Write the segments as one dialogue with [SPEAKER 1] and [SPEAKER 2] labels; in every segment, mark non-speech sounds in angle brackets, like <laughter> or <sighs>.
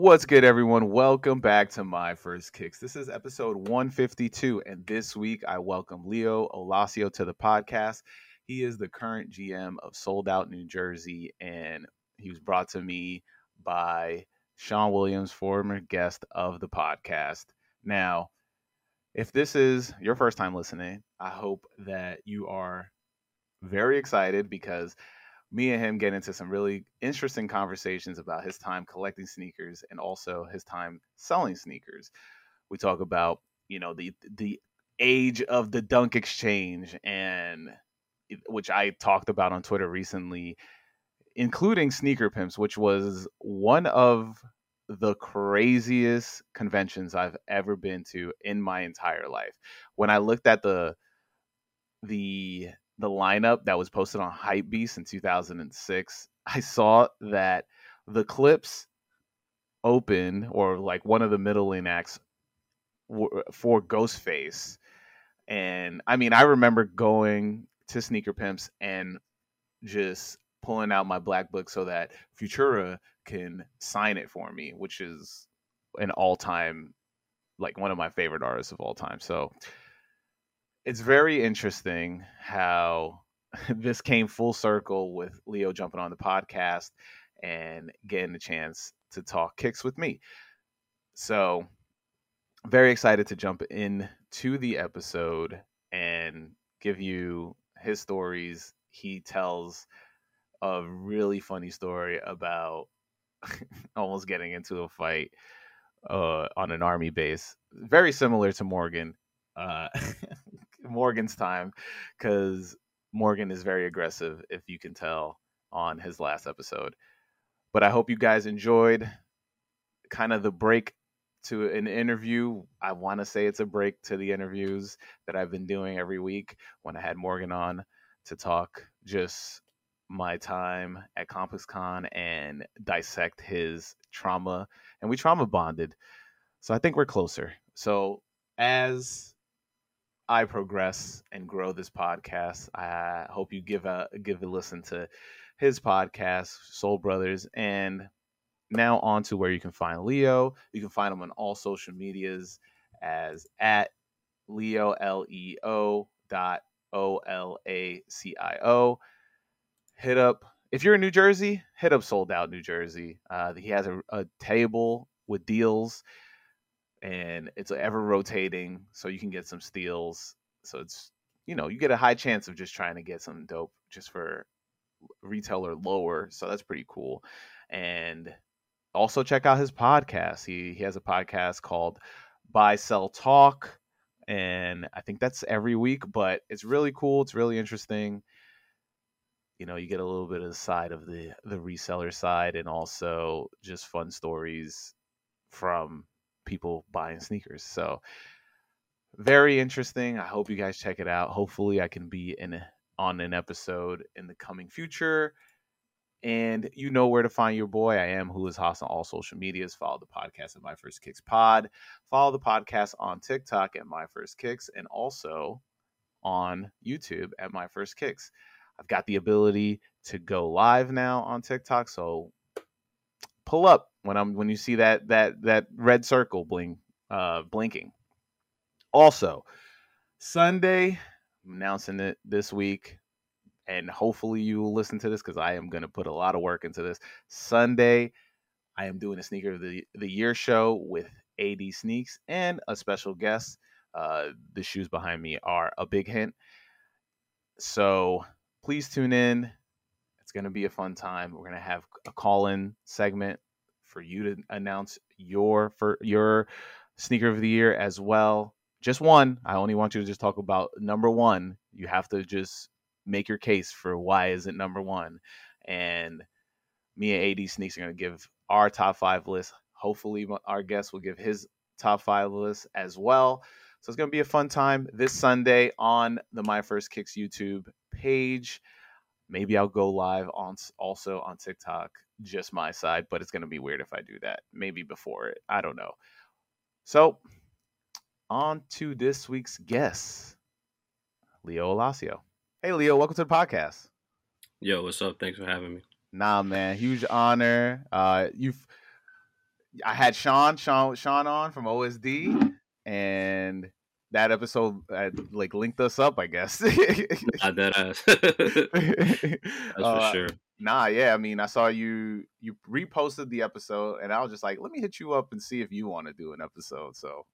[SPEAKER 1] What's good, everyone? Welcome back to My First Kicks. This is episode 152, and this week I welcome Leo Olacio to the podcast. He is the current GM of Soled Out New Jersey, and he was brought to me by Sean Williams, former guest of the podcast. Now, if this is your first time listening, I hope that you are very excited because me and him get into some really interesting conversations about his time collecting sneakers and also his time selling sneakers. We talk about, you know, the the age of the dunk exchange and which I talked about on Twitter recently, including sneaker pimps, which was one of the craziest conventions I've ever been to in my entire life. When I looked at the the the lineup that was posted on Hypebeast in 2006, I saw that the Clipse open or like one of the middle acts for Ghostface. And I mean, I remember going to Sneaker Pimps and just pulling out my black book so that Futura can sign it for me, which is an all time, like one of my favorite artists of all time. So it's very interesting how <laughs> this came full circle with Leo jumping on the podcast and getting the chance to talk kicks with me. So, very excited to jump in to the episode and give you his stories. He tells a really funny story about <laughs> almost getting into a fight uh, on an army base, very similar to Morgan. Uh, <laughs> Morgan's time because Morgan is very aggressive, if you can tell on his last episode. But I hope you guys enjoyed kind of the break to an interview. I want to say it's a break to the interviews that I've been doing every week when I had Morgan on to talk just my time at ComplexCon and dissect his trauma. And we trauma bonded. So I think we're closer. So as I progress and grow this podcast. I hope you give a give a listen to his podcast, Soul Brothers, and now on to where you can find Leo. You can find him on all social medias as at Leo L E O dot O L A C I O. Hit up if you're in New Jersey. Hit up Soled Out New Jersey. Uh, he has a, a table with deals and it's ever rotating, so you can get some steals. So it's you know you get a high chance of just trying to get some dope just for retailer lower. So that's pretty cool. And also check out his podcast. He he has a podcast called Buy Sell Talk, and I think that's every week. But it's really cool. It's really interesting. You know, you get a little bit of the side of the the reseller side, and also just fun stories from people buying sneakers. So very interesting. I hope you guys check it out. Hopefully, I can be in on an episode in the coming future. And you know where to find your boy. I am who is Haas on all social medias. Follow the podcast at My First Kicks Pod. Follow the podcast on TikTok at My First Kicks and also on YouTube at My First Kicks. I've got the ability to go live now on TikTok, so pull up when I'm when you see that that that red circle bling uh, blinking. Also, Sunday, I'm announcing it this week, and hopefully you will listen to this because I am going to put a lot of work into this. Sunday, I am doing a sneaker of the the year show with AD Sneaks and a special guest. Uh, the shoes behind me are a big hint. So please tune in. It's going to be a fun time. We're going to have a call in segment for you to announce your for your sneaker of the year as well. Just one. I only want you to just talk about number one. You have to just make your case for why is it number one. And me and AD Sneaks are going to give our top five list. Hopefully, our guest will give his top five list as well. So it's going to be a fun time this Sunday on the My First Kicks YouTube page. Maybe I'll go live on also on TikTok just my side, but it's going to be weird if I do that. Maybe before it. I don't know. So, on to this week's guest, Leo Olacio. Hey, Leo, welcome to the podcast.
[SPEAKER 2] Yo, what's up? Thanks for having me.
[SPEAKER 1] Nah, man, huge honor. Uh, you've I had Sean, Sean, Sean on from OSD, and that episode had, like linked us up, I guess. <laughs>
[SPEAKER 2] Not that ass. <laughs> That's
[SPEAKER 1] Uh,
[SPEAKER 2] for sure.
[SPEAKER 1] Nah, yeah. I mean, I saw you you reposted the episode, and I was just like, let me hit you up and see if you want to do an episode. So,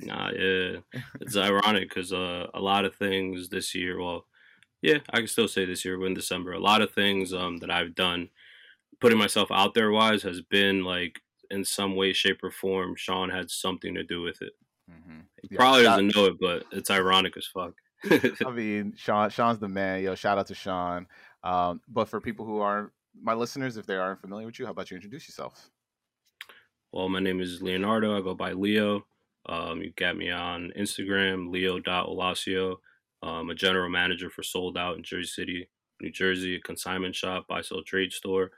[SPEAKER 2] Nah, yeah. It's <laughs> ironic because uh, a lot of things this year, well, yeah, I can still say this year, we're in December. A lot of things um, that I've done, putting myself out there wise, has been like in some way, shape, or form, Sean had something to do with it.
[SPEAKER 1] Mhm.
[SPEAKER 2] He
[SPEAKER 1] Yeah,
[SPEAKER 2] probably doesn't know it, but it's ironic as fuck. <laughs>
[SPEAKER 1] I mean, Sean, Sean's the man. Yo, shout out to Sean. Um, but for people who aren't my listeners, if they aren't familiar with you, how about you introduce yourself?
[SPEAKER 2] Well, my name is Leonardo. I go by Leo. Um, you get me on Instagram, leo.olacio. I'm a general manager for Soled Out in Jersey City, New Jersey, a consignment shop, buy sell trade store.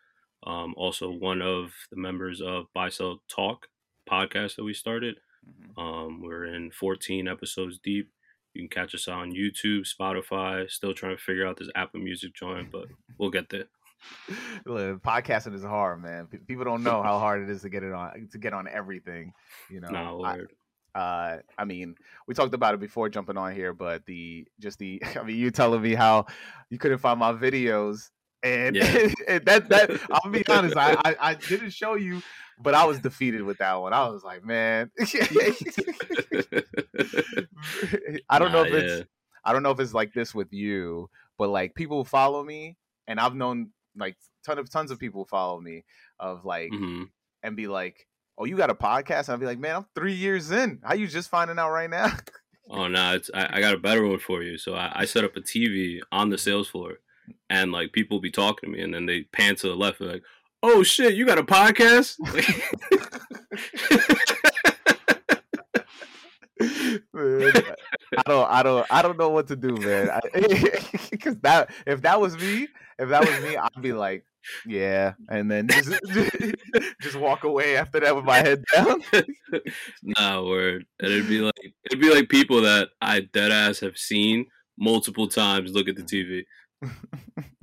[SPEAKER 2] Um, also, one of the members of Buy Sell Talk podcast that we started.
[SPEAKER 1] Mhm.
[SPEAKER 2] Um, we're in 14 episodes deep. You can catch us on YouTube, Spotify. Still trying to figure out this Apple Music joint, but we'll get there.
[SPEAKER 1] Look, podcasting is hard, man. People don't know how hard it is to get it on to get on everything. You know,
[SPEAKER 2] Nah,
[SPEAKER 1] I- uh i mean we talked about it before jumping on here but the just the <laughs> i mean you telling me how you couldn't find my videos and,
[SPEAKER 2] Yeah. <laughs>
[SPEAKER 1] and that that i'll be honest I, I i didn't show you but i was defeated with that one i was like man <laughs> i don't know
[SPEAKER 2] Nah,
[SPEAKER 1] if it's
[SPEAKER 2] yeah.
[SPEAKER 1] i don't know if it's like this with you but like people follow me and i've known like ton of tons of people follow me of like
[SPEAKER 2] Mhm.
[SPEAKER 1] and be like, "Oh, you got a podcast?" And I'll be like, "Man, I'm three years in. How you just finding out right now?"
[SPEAKER 2] Oh no, it's I, I got a better one for you. So I, I set up a TV on the sales floor, and like people be talking to me, and then they pan to the left, like, "Oh shit, you got a podcast?" <laughs>
[SPEAKER 1] Man, I don't, I don't, I don't know what to do, man. Because <laughs> that, if that was me, if that was me, I'd be like, "Yeah," and then just, <laughs> just walk away after that with my head down.
[SPEAKER 2] nah, word. And it'd be like it'd be like people that I dead ass have seen multiple times look at the mm. TV. <laughs>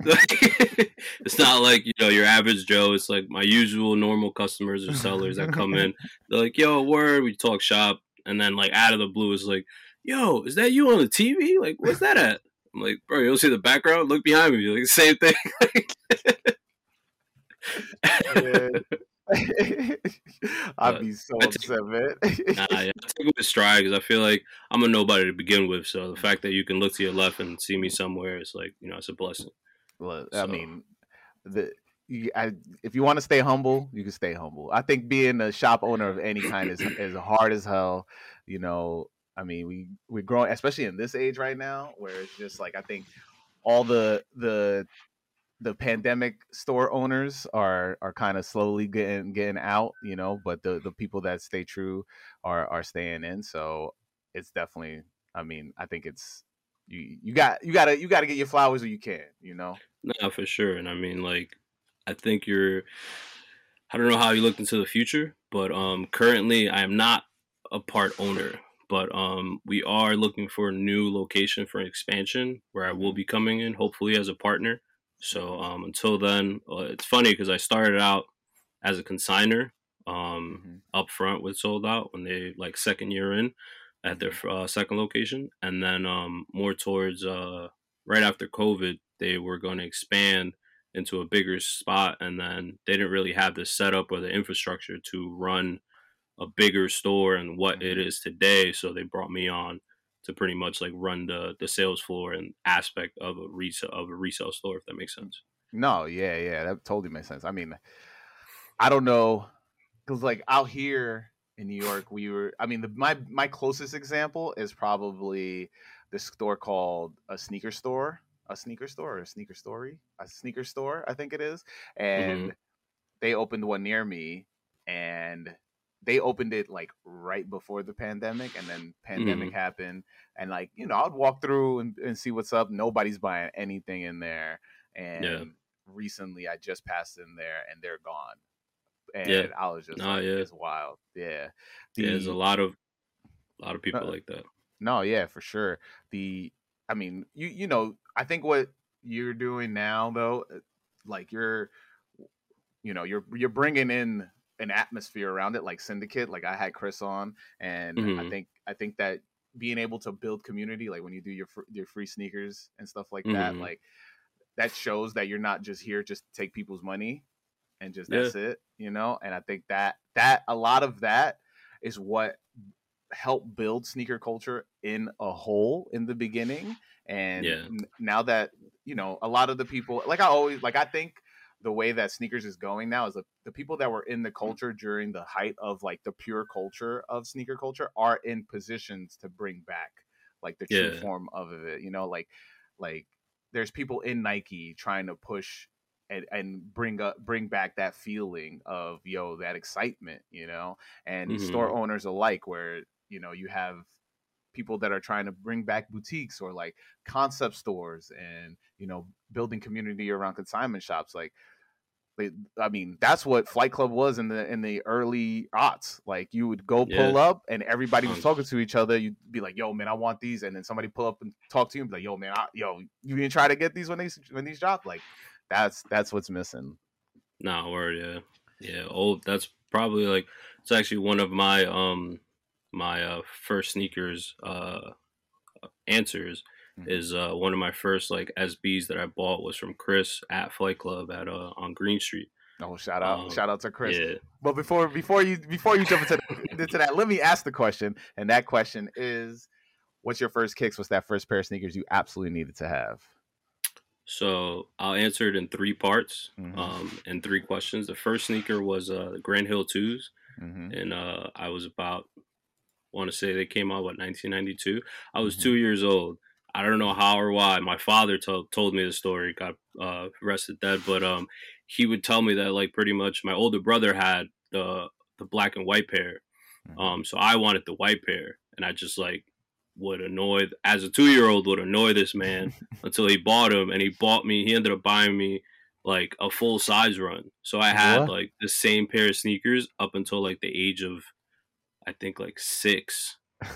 [SPEAKER 2] <laughs> it's not like you know your average Joe. It's like my usual normal customers or sellers that come in. <laughs> They're like, "Yo, word." We talk shop, and then like out of the blue, it's like, "Yo, is that you on the TV? Like, what's that at?" I'm like, "Bro, you'll see the background. Look behind me. Like, same thing."
[SPEAKER 1] Man. <laughs> I'd be so upset, man.
[SPEAKER 2] nah, yeah, I <laughs> take it with stride because I feel like I'm a nobody to begin with. So the fact that you can look to your left and see me somewhere, is like you know, it's a blessing.
[SPEAKER 1] Look, I mean, the you, I, if you want to stay humble, you can stay humble. I think being a shop owner of any kind is <clears throat> is hard as hell. You know, I mean, we we're growing, especially in this age right now, where it's just like I think all the the the pandemic store owners are are kind of slowly getting getting out. You know, but the the people that stay true are are staying in. So it's definitely. I mean, I think it's you you got you gotta you gotta get your flowers where you can. You know.
[SPEAKER 2] No, for sure. And I mean, like, I think you're. I don't know how you looked into the future, but um, currently I am not a part owner. But um, we are looking for a new location for expansion where I will be coming in, hopefully as a partner. So um, until then, uh, it's funny because I started out as a consigner um,
[SPEAKER 1] Mhm.
[SPEAKER 2] up front with Soled Out when they like second year in at their uh, second location, and then um, more towards uh, right after COVID, they were going to expand into a bigger spot, and then they didn't really have the setup or the infrastructure to run a bigger store and what it
[SPEAKER 1] Mhm.
[SPEAKER 2] is today. So they brought me on to pretty much like run the the sales floor and aspect of a resale of a resale store, if that makes mm. sense.
[SPEAKER 1] No, yeah, yeah, that totally makes sense. I mean, I don't know, because like out here in New York, we were. I mean, the, my my closest example is probably this store called a sneaker store, a sneaker store, or a sneaker story, a sneaker store, I think it is, mm-hmm. and they opened one near me, and they opened it like right before the pandemic, and then pandemic mm-hmm. happened, and like you know, I'd walk through and, and see what's up. Nobody's buying anything in there, and recently I just passed in there, and they're gone. And
[SPEAKER 2] Yeah.
[SPEAKER 1] I was just
[SPEAKER 2] Nah,
[SPEAKER 1] like,
[SPEAKER 2] yeah.
[SPEAKER 1] it's wild. Yeah.
[SPEAKER 2] Yeah, there's a lot of a lot of people like that.
[SPEAKER 1] No, yeah, for sure. The I mean, you you know, I think what you're doing now though, like you're you know, you're you're bringing in an atmosphere around it, like Syndicate. Like I had Chris on, and
[SPEAKER 2] Mhm.
[SPEAKER 1] I think I think that being able to build community, like when you do your fr- your free sneakers and stuff like that,
[SPEAKER 2] Mhm.
[SPEAKER 1] like that shows that you're not just here just to take people's money and just
[SPEAKER 2] Yeah.
[SPEAKER 1] that's it, you know. And I think that that a lot of that is what helped build sneaker culture in a whole in the beginning and
[SPEAKER 2] Yeah.
[SPEAKER 1] n- now that you know a lot of the people like i always like i think the way that sneakers is going now is the, the people that were in the mm. culture during the height of like the pure culture of sneaker culture are in positions to bring back like the true
[SPEAKER 2] Yeah.
[SPEAKER 1] form of it you know like like there's people in nike trying to push and, and bring up bring back that feeling of yo that excitement you know? And store mm-hmm. owners alike where you know you have people that are trying to bring back boutiques or like concept stores and you know building community around consignment shops like I mean, that's what Flight Club was in the in the early aughts. Like you would go pull
[SPEAKER 2] Yeah.
[SPEAKER 1] up, and everybody was talking to each other. You'd be like, "Yo, man, I want these," and then somebody pull up and talk to you, and be like, "Yo, man, I, yo, you didn't try to get these when these when these drop." Like that's that's what's missing.
[SPEAKER 2] Nah, word, yeah, yeah. Old. That's probably like it's actually one of my um my uh first sneakers uh answers
[SPEAKER 1] Mhm.
[SPEAKER 2] is uh one of my first like SBs that I bought was from Chris at Flight Club at uh on Green Street.
[SPEAKER 1] Oh, shout out,
[SPEAKER 2] Um,
[SPEAKER 1] shout out to Chris.
[SPEAKER 2] Yeah.
[SPEAKER 1] But before before you before you jump into, into that, let me ask the question, and that question is, what's your first kicks? What's that first pair of sneakers you absolutely needed to have?
[SPEAKER 2] So I'll answer it in three parts,
[SPEAKER 1] Mhm.
[SPEAKER 2] um, and three questions. The first sneaker was uh, the Grant Hill Twos,
[SPEAKER 1] Mm-hmm.
[SPEAKER 2] and uh, I was about, want to say they came out what 1992. I was
[SPEAKER 1] Mhm.
[SPEAKER 2] two years old. I don't know how or why. My father told told me the story. Got uh, rested dead, but um, he would tell me that like pretty much my older brother had the the black and white pair,
[SPEAKER 1] Mhm.
[SPEAKER 2] um, so I wanted the white pair, and I just like would annoy as a two year old would annoy this man <laughs> until he bought him, and he bought me. He ended up buying me like a full size run, so I had
[SPEAKER 1] What?
[SPEAKER 2] like the same pair of sneakers up until like the age of, I think like six. <laughs>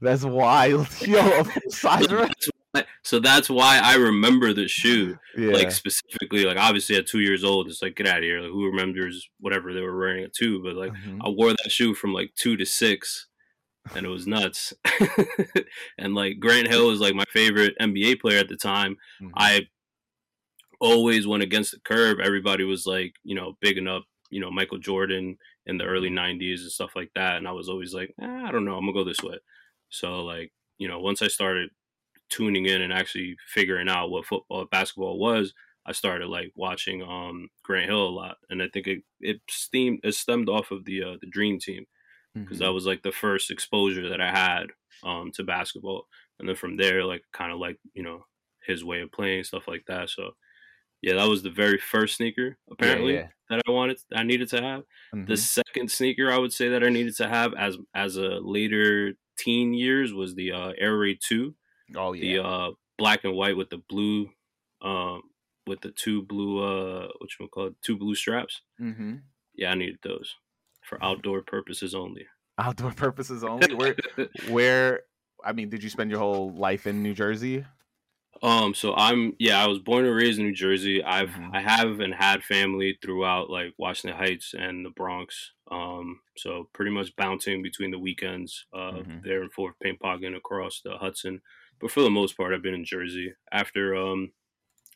[SPEAKER 1] That's wild, <laughs> yo. <laughs> size
[SPEAKER 2] So that's why- So that's why I remember the shoe,
[SPEAKER 1] Yeah,
[SPEAKER 2] like specifically. Like obviously at two years old, it's like get out of here. Like who remembers whatever they were wearing at two? But like
[SPEAKER 1] Mhm.
[SPEAKER 2] I wore that shoe from like two to six, and it was nuts. and like Grant Hill was like my favorite NBA player at the time.
[SPEAKER 1] Mhm.
[SPEAKER 2] I always went against the curve. Everybody was like, you know, bigging up, you know, Michael Jordan in the early '90s and stuff like that. And I was always like, eh, I don't know, I'm gonna go this way. So like, you know, once I started tuning in and actually figuring out what football, basketball was, I started like watching um Grant Hill a lot, and I think it it steamed it stemmed off of the uh, the Dream Team because
[SPEAKER 1] Mhm.
[SPEAKER 2] that was like the first exposure that I had um, to basketball, and then from there, like kind of like you know his way of playing stuff like that. So yeah, that was the very first sneaker apparently
[SPEAKER 1] yeah.
[SPEAKER 2] that I wanted, I needed to have. The
[SPEAKER 1] Mhm.
[SPEAKER 2] second sneaker I would say that I needed to have as as a later teen years was the uh, Air Raid Two,
[SPEAKER 1] oh
[SPEAKER 2] the
[SPEAKER 1] yeah,
[SPEAKER 2] uh, black and white with the blue, um, with the two blue uh, what you call it, two blue straps.
[SPEAKER 1] hmm
[SPEAKER 2] Yeah, I needed those for outdoor purposes only.
[SPEAKER 1] outdoor <laughs> purposes only. Where <laughs> where I mean, did you spend your whole life in New Jersey?
[SPEAKER 2] Um, so I'm yeah, I was born and raised in New Jersey. I've
[SPEAKER 1] Mhm.
[SPEAKER 2] I have and had family throughout like Washington Heights and the Bronx. Um, so pretty much bouncing between the weekends, uh,
[SPEAKER 1] Mhm.
[SPEAKER 2] there and forth, Paint pogging across the Hudson. But for the most part, I've been in Jersey. After um,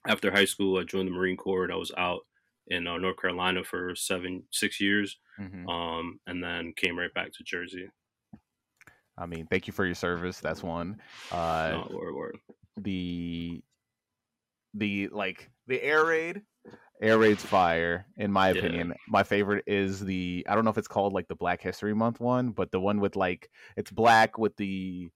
[SPEAKER 2] after high school, I joined the Marine Corps. and I was out in uh, North Carolina for seven six years.
[SPEAKER 1] Mhm.
[SPEAKER 2] Um, and then came right back to Jersey.
[SPEAKER 1] I mean, thank you for your service. That's one. Uh,
[SPEAKER 2] Uh, word, word.
[SPEAKER 1] The the like the air raid air raid's fire in my
[SPEAKER 2] Yeah.
[SPEAKER 1] opinion my favorite is the i don't know if it's called like the black history month one but the one with like it's black with the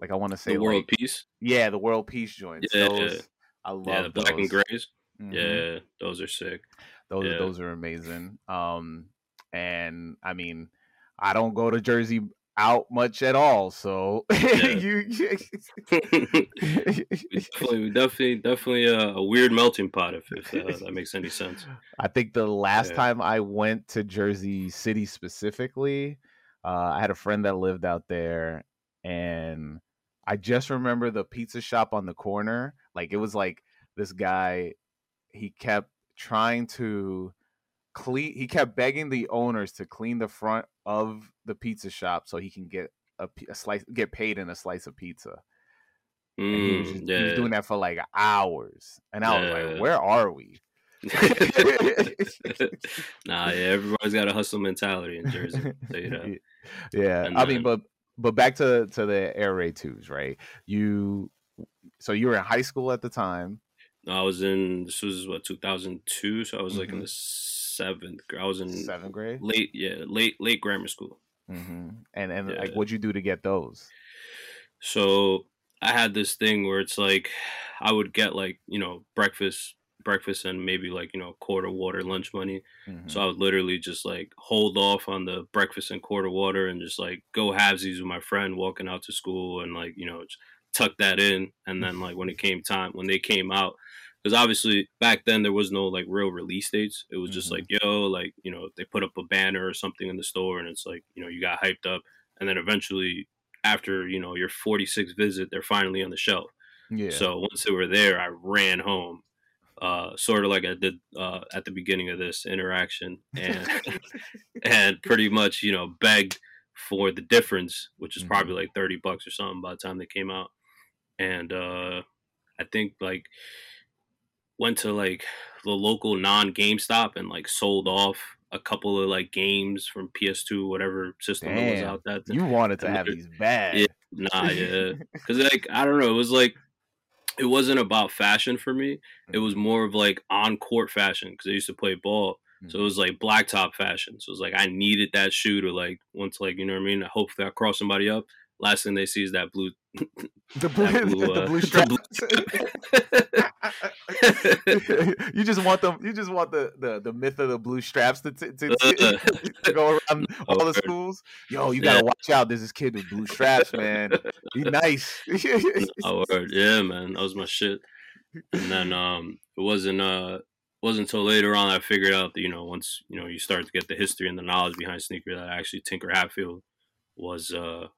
[SPEAKER 1] like i want to say
[SPEAKER 2] The world
[SPEAKER 1] like,
[SPEAKER 2] peace.
[SPEAKER 1] yeah the world peace joints
[SPEAKER 2] Yeah,
[SPEAKER 1] those i love
[SPEAKER 2] Yeah, the black and
[SPEAKER 1] those.
[SPEAKER 2] grays.
[SPEAKER 1] Mhm.
[SPEAKER 2] Yeah, those are sick.
[SPEAKER 1] those
[SPEAKER 2] yeah.
[SPEAKER 1] those are amazing um and i mean i don't go to jersey out much at all so <laughs> you <laughs>
[SPEAKER 2] definitely, definitely, definitely a, a weird melting pot if, if uh, that makes any sense.
[SPEAKER 1] I think the last
[SPEAKER 2] Yeah.
[SPEAKER 1] time I went to Jersey City specifically, uh, I had a friend that lived out there, and I just remember the pizza shop on the corner. Like it was like this guy, he kept trying to clean. He kept begging the owners to clean the front of the pizza shop so he can get a, a slice, get paid in a slice of pizza. And he was,
[SPEAKER 2] Mm,
[SPEAKER 1] just,
[SPEAKER 2] yeah.
[SPEAKER 1] he was doing that for like hours, and I was
[SPEAKER 2] Yeah.
[SPEAKER 1] like, "Where are we?" <laughs>
[SPEAKER 2] nah, yeah, everybody's got a hustle mentality in Jersey. I'll you <laughs> that.
[SPEAKER 1] yeah,
[SPEAKER 2] And
[SPEAKER 1] I mean, but but back to to the air raid twos, right? You so you were in high school at the time.
[SPEAKER 2] I was in this was what 2002, so I was like in
[SPEAKER 1] Mhm.
[SPEAKER 2] the seventh. I was in
[SPEAKER 1] Seventh grade,
[SPEAKER 2] late, yeah, late late grammar school.
[SPEAKER 1] hmm and and like, what'd you do to get those?
[SPEAKER 2] So I had this thing where it's like I would get like you know breakfast, breakfast, and maybe like you know quarter water lunch money.
[SPEAKER 1] Mhm.
[SPEAKER 2] So I would literally just like hold off on the breakfast and quarter water and just like go halvesies with my friend walking out to school and like you know just tuck that in. And then like when it came time when they came out. Because obviously back then there was no like real release dates. It was just
[SPEAKER 1] Mhm.
[SPEAKER 2] like, yo, like, you know, they put up a banner or something in the store and it's like, you know, you got hyped up. And then eventually after, you know, your 46th visit, they're finally on the shelf.
[SPEAKER 1] yeah,
[SPEAKER 2] So once they were there, I ran home, uh, sort of like I did uh, at the beginning of this interaction, and <laughs> <laughs> and pretty much you know begged for the difference, which is
[SPEAKER 1] Mhm.
[SPEAKER 2] probably like thirty bucks or something by the time they came out, and uh, I think like went to like the local non GameStop and like sold off a couple of like games from PS2, whatever system that was out that
[SPEAKER 1] you wanted to
[SPEAKER 2] and
[SPEAKER 1] have these bad.
[SPEAKER 2] Yeah. Nah, yeah. <laughs> Because like I don't know, it was like it wasn't about fashion for me. It was mm-hmm. more of like on court fashion because I used to play ball. So it mm-hmm. was like blacktop fashion. So it was like I needed that shoe to like once like you know what I mean. Hopefully I cross somebody up. Last thing they see is that blue. <laughs> <laughs>
[SPEAKER 1] the blue,
[SPEAKER 2] blue,
[SPEAKER 1] the
[SPEAKER 2] uh,
[SPEAKER 1] blue
[SPEAKER 2] the
[SPEAKER 1] straps. <laughs> you just want them. You just want the the, the myth of the blue straps to, to, to, to go around all the schools. Yo, you gotta
[SPEAKER 2] Yeah.
[SPEAKER 1] watch out. There's this kid with blue straps, man. Be nice.
[SPEAKER 2] Oh, yeah, man, that was my shit. And then um, it wasn't uh wasn't until later on I figured out that you know once you know you start to get the history and the knowledge behind sneaker that actually Tinker Hatfield was uh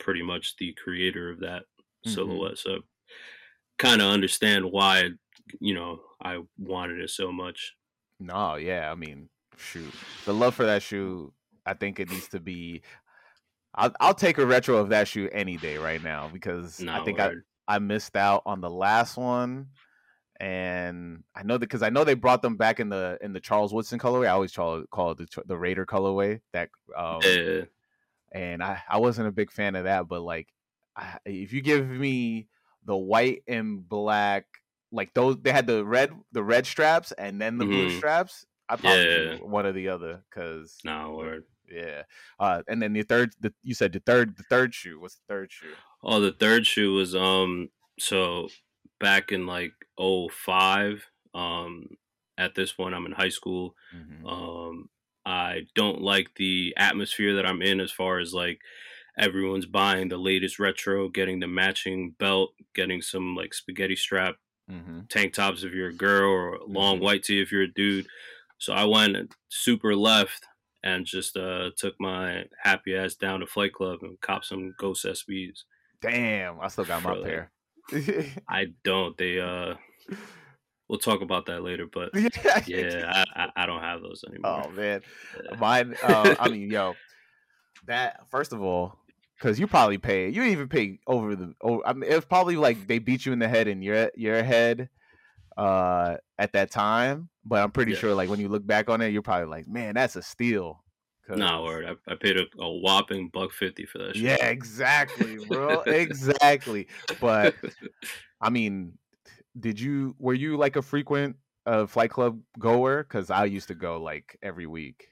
[SPEAKER 2] pretty much the creator of that
[SPEAKER 1] Mhm.
[SPEAKER 2] silhouette. So kind of understand why you know I wanted it so much.
[SPEAKER 1] no, yeah. I mean, shoot, the love for that shoe. I think it needs to be. I'll, I'll take a retro of that shoe any day right now because
[SPEAKER 2] No,
[SPEAKER 1] I think I. I missed out on the last one, and I know that because I know they brought them back in the in the Charles Woodson colorway. I always call it call it the the Raider colorway. That um,
[SPEAKER 2] yeah,
[SPEAKER 1] and I I wasn't a big fan of that, but like I, if you give me the white and black, like those they had the red the red straps and then the blue
[SPEAKER 2] Mhm.
[SPEAKER 1] straps. I probably
[SPEAKER 2] Yeah.
[SPEAKER 1] one or the other because
[SPEAKER 2] no word.
[SPEAKER 1] yeah. Uh, and then the third, the, you said the third, the third shoe. What's the third shoe?
[SPEAKER 2] Oh, the third shoe was um so back in like 05, um at this point I'm in high school.
[SPEAKER 1] Mhm.
[SPEAKER 2] Um I don't like the atmosphere that I'm in as far as like everyone's buying the latest retro, getting the matching belt, getting some like spaghetti strap
[SPEAKER 1] Mhm.
[SPEAKER 2] tank tops if you're a girl or long
[SPEAKER 1] Mhm.
[SPEAKER 2] white tee if you're a dude. So I went super left and just uh took my happy ass down to Flight Club and copped some Ghost SBs.
[SPEAKER 1] Damn, I still got my
[SPEAKER 2] For,
[SPEAKER 1] pair. <laughs>
[SPEAKER 2] I don't. They uh we'll talk about that later, but
[SPEAKER 1] yeah. <laughs>
[SPEAKER 2] I, I, I don't have those anymore.
[SPEAKER 1] Oh man,
[SPEAKER 2] Yeah.
[SPEAKER 1] mine. Uh, I mean, yo, that first of all, because you probably pay. You even pay over the. Oh, I mean, it was probably like they beat you in the head in your your head, uh, at that time. But I'm pretty
[SPEAKER 2] Yeah.
[SPEAKER 1] sure, like when you look back on it, you're probably like, man, that's a steal. 'Cause-
[SPEAKER 2] Nah, word. I, I paid a, a whopping buck fifty for that shit.
[SPEAKER 1] Yeah, exactly, bro. exactly. But <laughs> I mean, did you were you like a frequent uh, flight club goer? Because I used to go like every week.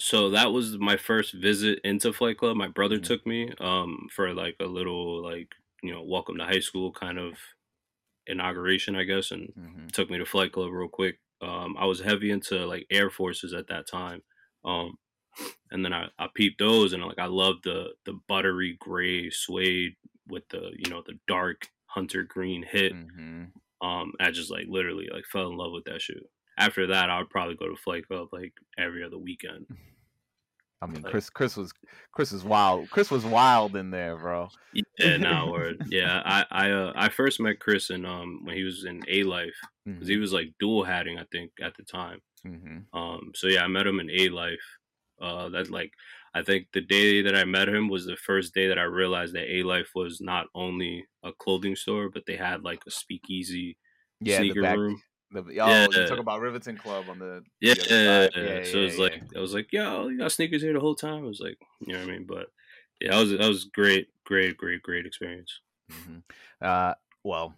[SPEAKER 2] so that was my first visit into Flight Club. My brother
[SPEAKER 1] Mhm.
[SPEAKER 2] took me um for like a little like you know welcome to high school kind of inauguration, I guess, and
[SPEAKER 1] Mhm.
[SPEAKER 2] took me to Flight Club real quick. Um, I was heavy into like Air Forces at that time, um, and then I, I peeped those and like I loved the the buttery gray suede with the you know the dark hunter green hit.
[SPEAKER 1] Mhm.
[SPEAKER 2] Um, I just like literally like fell in love with that shoe. After that, I would probably go to Flight Club like every other weekend. <laughs>
[SPEAKER 1] I mean,
[SPEAKER 2] Like-
[SPEAKER 1] Chris, Chris was, Chris was wild. Chris was wild in there, bro.
[SPEAKER 2] Yeah, no word. Yeah, I I uh, I first met Chris in um when he was in A Life because he was like dual hatting I think at the time.
[SPEAKER 1] Mm-hmm.
[SPEAKER 2] Um, so yeah, I met him in A Life. Uh, that like I think the day that I met him was the first day that I realized that A Life was not only a clothing store, but they had like a speakeasy
[SPEAKER 1] Yeah, the
[SPEAKER 2] sneaker
[SPEAKER 1] back.
[SPEAKER 2] room.
[SPEAKER 1] The, oh,
[SPEAKER 2] Yeah.
[SPEAKER 1] you talk about Rivington Club on the
[SPEAKER 2] Yeah,
[SPEAKER 1] the side. yeah,
[SPEAKER 2] so
[SPEAKER 1] yeah,
[SPEAKER 2] it's
[SPEAKER 1] yeah.
[SPEAKER 2] like I was like, yo, you got sneakers here the whole time. I was like, you know what I mean? But yeah, that was that was great, great, great, great experience.
[SPEAKER 1] Mhm. Uh, well,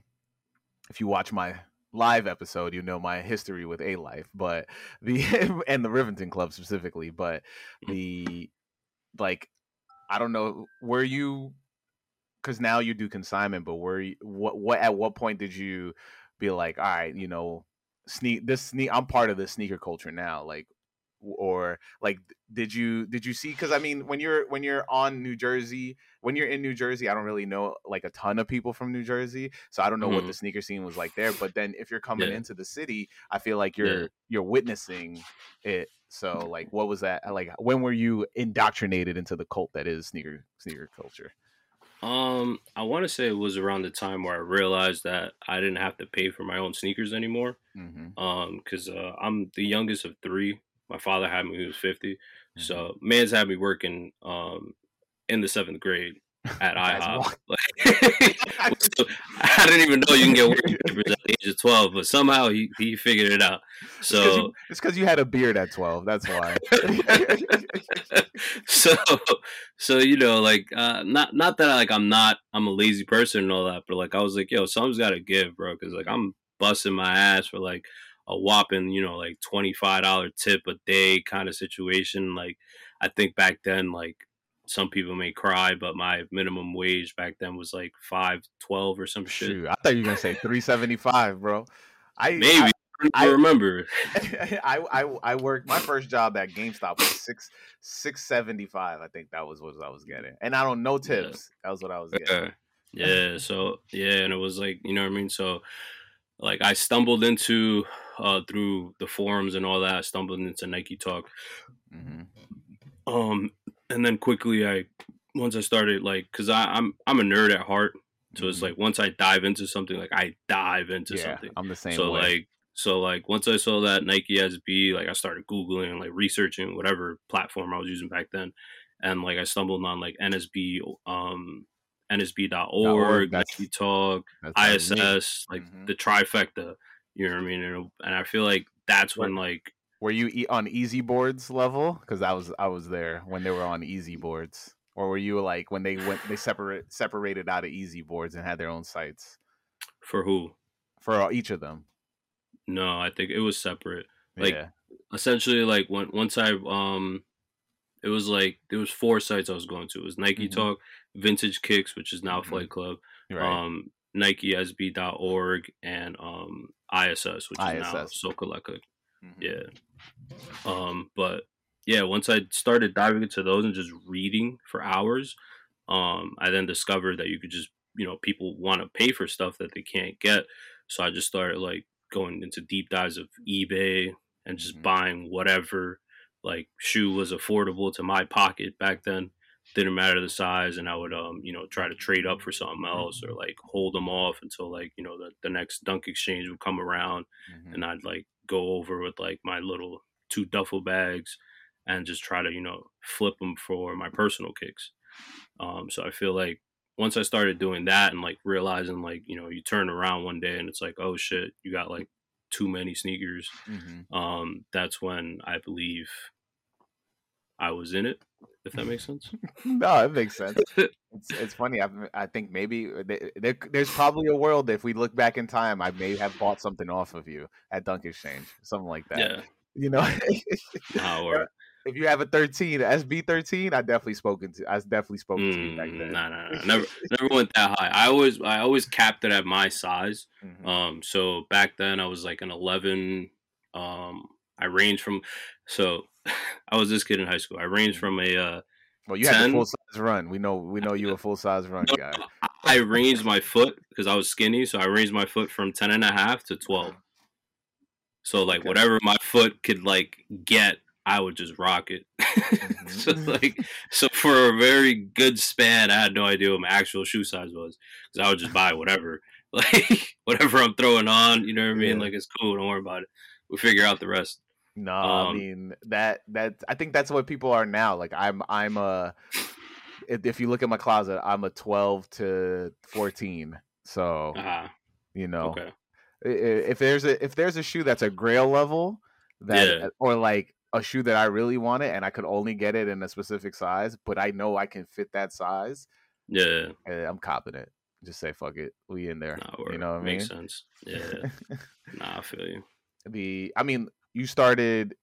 [SPEAKER 1] if you watch my live episode, you know my history with A Life, but the <laughs> and the Rivington Club specifically, but
[SPEAKER 2] Mm.
[SPEAKER 1] the like, I don't know, were you? Because now you do consignment, but were you, what what at what point did you be like, all right, you know, sneak this sneak, I'm part of the sneaker culture now, like or like did you did you see because i mean when you're when you're on new jersey when you're in new jersey i don't really know like a ton of people from new jersey so i don't know what
[SPEAKER 2] Mhm.
[SPEAKER 1] the sneaker scene was like there but then if you're coming
[SPEAKER 2] Yeah.
[SPEAKER 1] into the city i feel like you're
[SPEAKER 2] Yeah.
[SPEAKER 1] you're witnessing it so like what was that like when were you indoctrinated into the cult that is sneaker sneaker culture
[SPEAKER 2] Um, I want to say it was around the time where I realized that I didn't have to pay for my own sneakers anymore.
[SPEAKER 1] mm-hmm.
[SPEAKER 2] Um, because uh, I'm the youngest of three. My father had me when he was 50.
[SPEAKER 1] Mm-hmm.
[SPEAKER 2] So man's had me working um in the seventh grade at IHOP. Like, <laughs> I didn't even know you can get papers at the age of 12, but somehow he, he figured it out. So
[SPEAKER 1] it's because you had a beard at 12 that's why <laughs>
[SPEAKER 2] so so you know like uh not not that like i'm not i'm a lazy person and all that but like i was like yo something's gotta give bro because like i'm busting my ass for like a whopping you know like $25 tip a day kind of situation like i think back then like some people may cry but my minimum wage back then was like 512 or some shit
[SPEAKER 1] Shoot, i thought you were gonna say 375 bro i
[SPEAKER 2] maybe
[SPEAKER 1] I-
[SPEAKER 2] I, remember <laughs>
[SPEAKER 1] I, I I worked my first job at GameStop was six six seventy five. I think that was what I was getting, and I don't know
[SPEAKER 2] Yeah.
[SPEAKER 1] tips. That was what I was getting.
[SPEAKER 2] Yeah. Yeah. So yeah, and it was like you know what I mean. So like I stumbled into uh through the forums and all that. I stumbled into Nike Talk.
[SPEAKER 1] hmm
[SPEAKER 2] Um, and then quickly I once I started like because I'm I'm a nerd at heart. So it's
[SPEAKER 1] Mhm.
[SPEAKER 2] like once I dive into something, like I dive into
[SPEAKER 1] Yeah,
[SPEAKER 2] something.
[SPEAKER 1] I'm the same
[SPEAKER 2] so
[SPEAKER 1] way.
[SPEAKER 2] like so like once I saw that Nike SB, like I started googling and like researching whatever platform I was using back then, and like I stumbled on like NSB um NSB.org, Nike Talk,
[SPEAKER 1] That's how it made.
[SPEAKER 2] ISS, like
[SPEAKER 1] Mhm.
[SPEAKER 2] the trifecta. You know what I mean? And, and I feel like that's when like
[SPEAKER 1] Were you e- on easy boards level? Because I was I was there when they were on easy boards, or were you like when they went they separate separated out of easy boards and had their own sites
[SPEAKER 2] for who?
[SPEAKER 1] for each of them?
[SPEAKER 2] No, I think it was separate. Like,
[SPEAKER 1] yeah.
[SPEAKER 2] essentially like when once I um it was like there was four sites I was going to. It was Nike
[SPEAKER 1] Mhm.
[SPEAKER 2] Talk, Vintage Kicks, which is now
[SPEAKER 1] Mhm.
[SPEAKER 2] Flight Club,
[SPEAKER 1] Right.
[SPEAKER 2] um NikeSB.org and um ISS, which is now
[SPEAKER 1] ISS.
[SPEAKER 2] Sokoleka.
[SPEAKER 1] Mhm.
[SPEAKER 2] Yeah. Um but yeah, once I started diving into those and just reading for hours, um I then discovered that you could just you know people want to pay for stuff that they can't get so i just started like going into deep dives of ebay and just
[SPEAKER 1] Mhm.
[SPEAKER 2] buying whatever like shoe was affordable to my pocket back then didn't matter the size and i would um you know try to trade up for something else or like hold them off until like you know the, the next dunk exchange would come around
[SPEAKER 1] Mhm.
[SPEAKER 2] and i'd like go over with like my little two duffel bags and just try to you know flip them for my personal kicks um so i feel like once i started doing that and like realizing like you know you turn around one day and it's like oh shit you got like too many sneakers
[SPEAKER 1] Mhm.
[SPEAKER 2] um that's when i believe i was in it if that makes sense <laughs>
[SPEAKER 1] no, it makes sense. <laughs> It's, it's funny. I, I think maybe there, there, there's probably a world if we look back in time, I may have bought something off of you at Dunk Exchange, something like that.
[SPEAKER 2] yeah
[SPEAKER 1] You know, <laughs>
[SPEAKER 2] or,
[SPEAKER 1] if you have a 13, SB 13, I definitely spoken to. I definitely spoken to you back
[SPEAKER 2] mm,
[SPEAKER 1] then.
[SPEAKER 2] nah, nah, nah. never never went that high i always i always capped it at my size
[SPEAKER 1] Mhm.
[SPEAKER 2] Um, so back then I was like an 11. Um, I ranged from, so I was this kid in high school. I ranged from a, uh,
[SPEAKER 1] well, you had the
[SPEAKER 2] 10.
[SPEAKER 1] full size run. We know, we know you a full size run
[SPEAKER 2] no,
[SPEAKER 1] guy.
[SPEAKER 2] I- ranged my foot because I was skinny. So I ranged my foot from 10 and a half to 12. So like
[SPEAKER 1] Okay.
[SPEAKER 2] whatever my foot could like get, I would just rock it. <laughs> Mm-hmm. so like, so for a very good span, I had no idea what my actual shoe size was because I would just buy whatever, <laughs> like whatever I'm throwing on. You know what I mean? Yeah. Like it's cool. Don't worry about it. We'll figure out the rest.
[SPEAKER 1] No, um, I mean that that I think that's what people are now. Like I'm I'm a if you look at my closet, I'm a 12 to 14. So uh-huh. you know, okay. if there's a if there's a shoe that's a grail level that yeah. or like a shoe that I really wanted and I could only get it in a specific size, but I know I can fit that size.
[SPEAKER 2] Yeah,
[SPEAKER 1] eh, I'm copping it. Just say fuck it, we in there.
[SPEAKER 2] Nah, you know what I mean? Makes sense. Yeah. <laughs> nah, I feel you.
[SPEAKER 1] The I mean, you started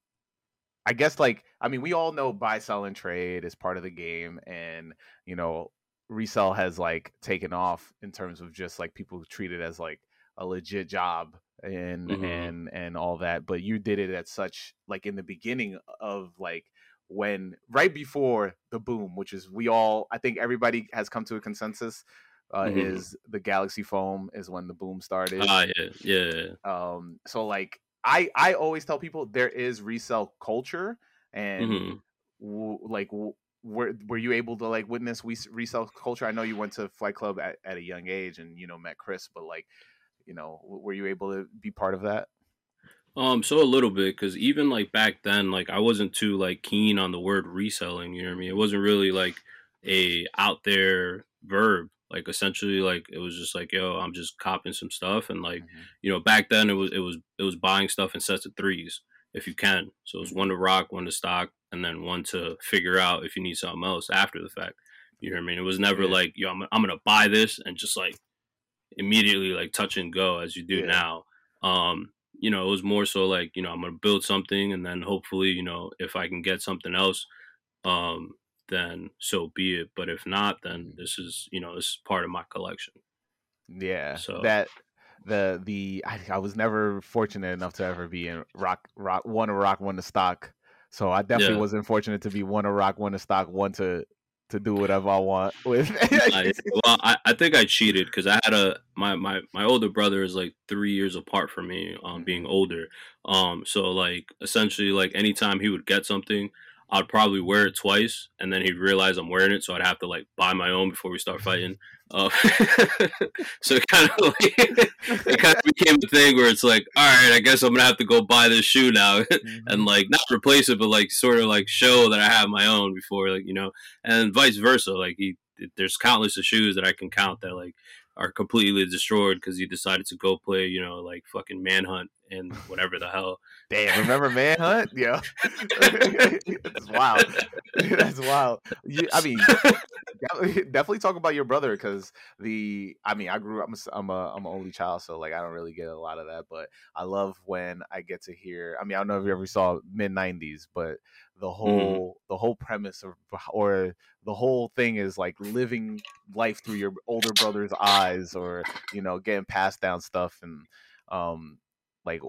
[SPEAKER 1] I guess like I mean we all know buy sell and trade is part of the game and you know resell has like taken off in terms of just like people treat it as like a legit job and mm-hmm. and and all that but you did it at such like in the beginning of like when right before the boom which is we all i think everybody has come to a consensus uh, mm-hmm. is the galaxy foam is when the boom started
[SPEAKER 2] ah yeah yeah
[SPEAKER 1] um so like i i always tell people there is resell culture and mm-hmm. w- like w- were were you able to like witness we resell culture? I know you went to flight club at, at a young age and you know met chris but like you know were you able to be part of that?
[SPEAKER 2] Um so a little bit because even like back then like i wasn't too like keen on the word reselling you know what i mean? It wasn't really like a out there verb like essentially like it was just like yo i'm just copping some stuff and like mm-hmm. you know back then it was it was it was buying stuff in sets of threes if you can so it was one to rock one to stock and then one to figure out if you need something else after the fact you know what i mean it was never yeah. like yo I'm, I'm gonna buy this and just like immediately like touch and go as you do yeah. now. Um, you know, it was more so like, you know, I'm gonna build something and then hopefully, you know, if I can get something else, um, then so be it. But if not, then mm-hmm. this is, you know, this is part of my collection.
[SPEAKER 1] Yeah. So that the the I, I was never fortunate enough to ever be in rock rock one to rock one to stock. So I definitely yeah. wasn't fortunate to be one to rock one to stock one to to do whatever I want with. <laughs>
[SPEAKER 2] well, I, I think I cheated because I had a my, my my older brother is like three years apart from me, um, being older. Um, so like essentially, like anytime he would get something, I'd probably wear it twice, and then he'd realize I'm wearing it, so I'd have to like buy my own before we start fighting. Uh, <laughs> so it kind of <laughs> like it kind of became a thing where it's like, all right, I guess I'm gonna have to go buy this shoe now, <laughs> mm-hmm. and like not replace it, but like sort of like show that I have my own before, like you know, and vice versa. Like he, there's countless of shoes that I can count that like are completely destroyed because he decided to go play, you know, like fucking manhunt and whatever the hell.
[SPEAKER 1] Damn, remember manhunt? Yeah, <laughs> that's wild. <laughs> that's wild. You, I mean, definitely talk about your brother because the. I mean, I grew up. I'm a, I'm a I'm an only child, so like I don't really get a lot of that. But I love when I get to hear. I mean, I don't know if you ever saw mid '90s, but the mm-hmm. whole mm. the whole premise of or the whole thing is like living life through your older brother's eyes or you know getting passed down stuff and um like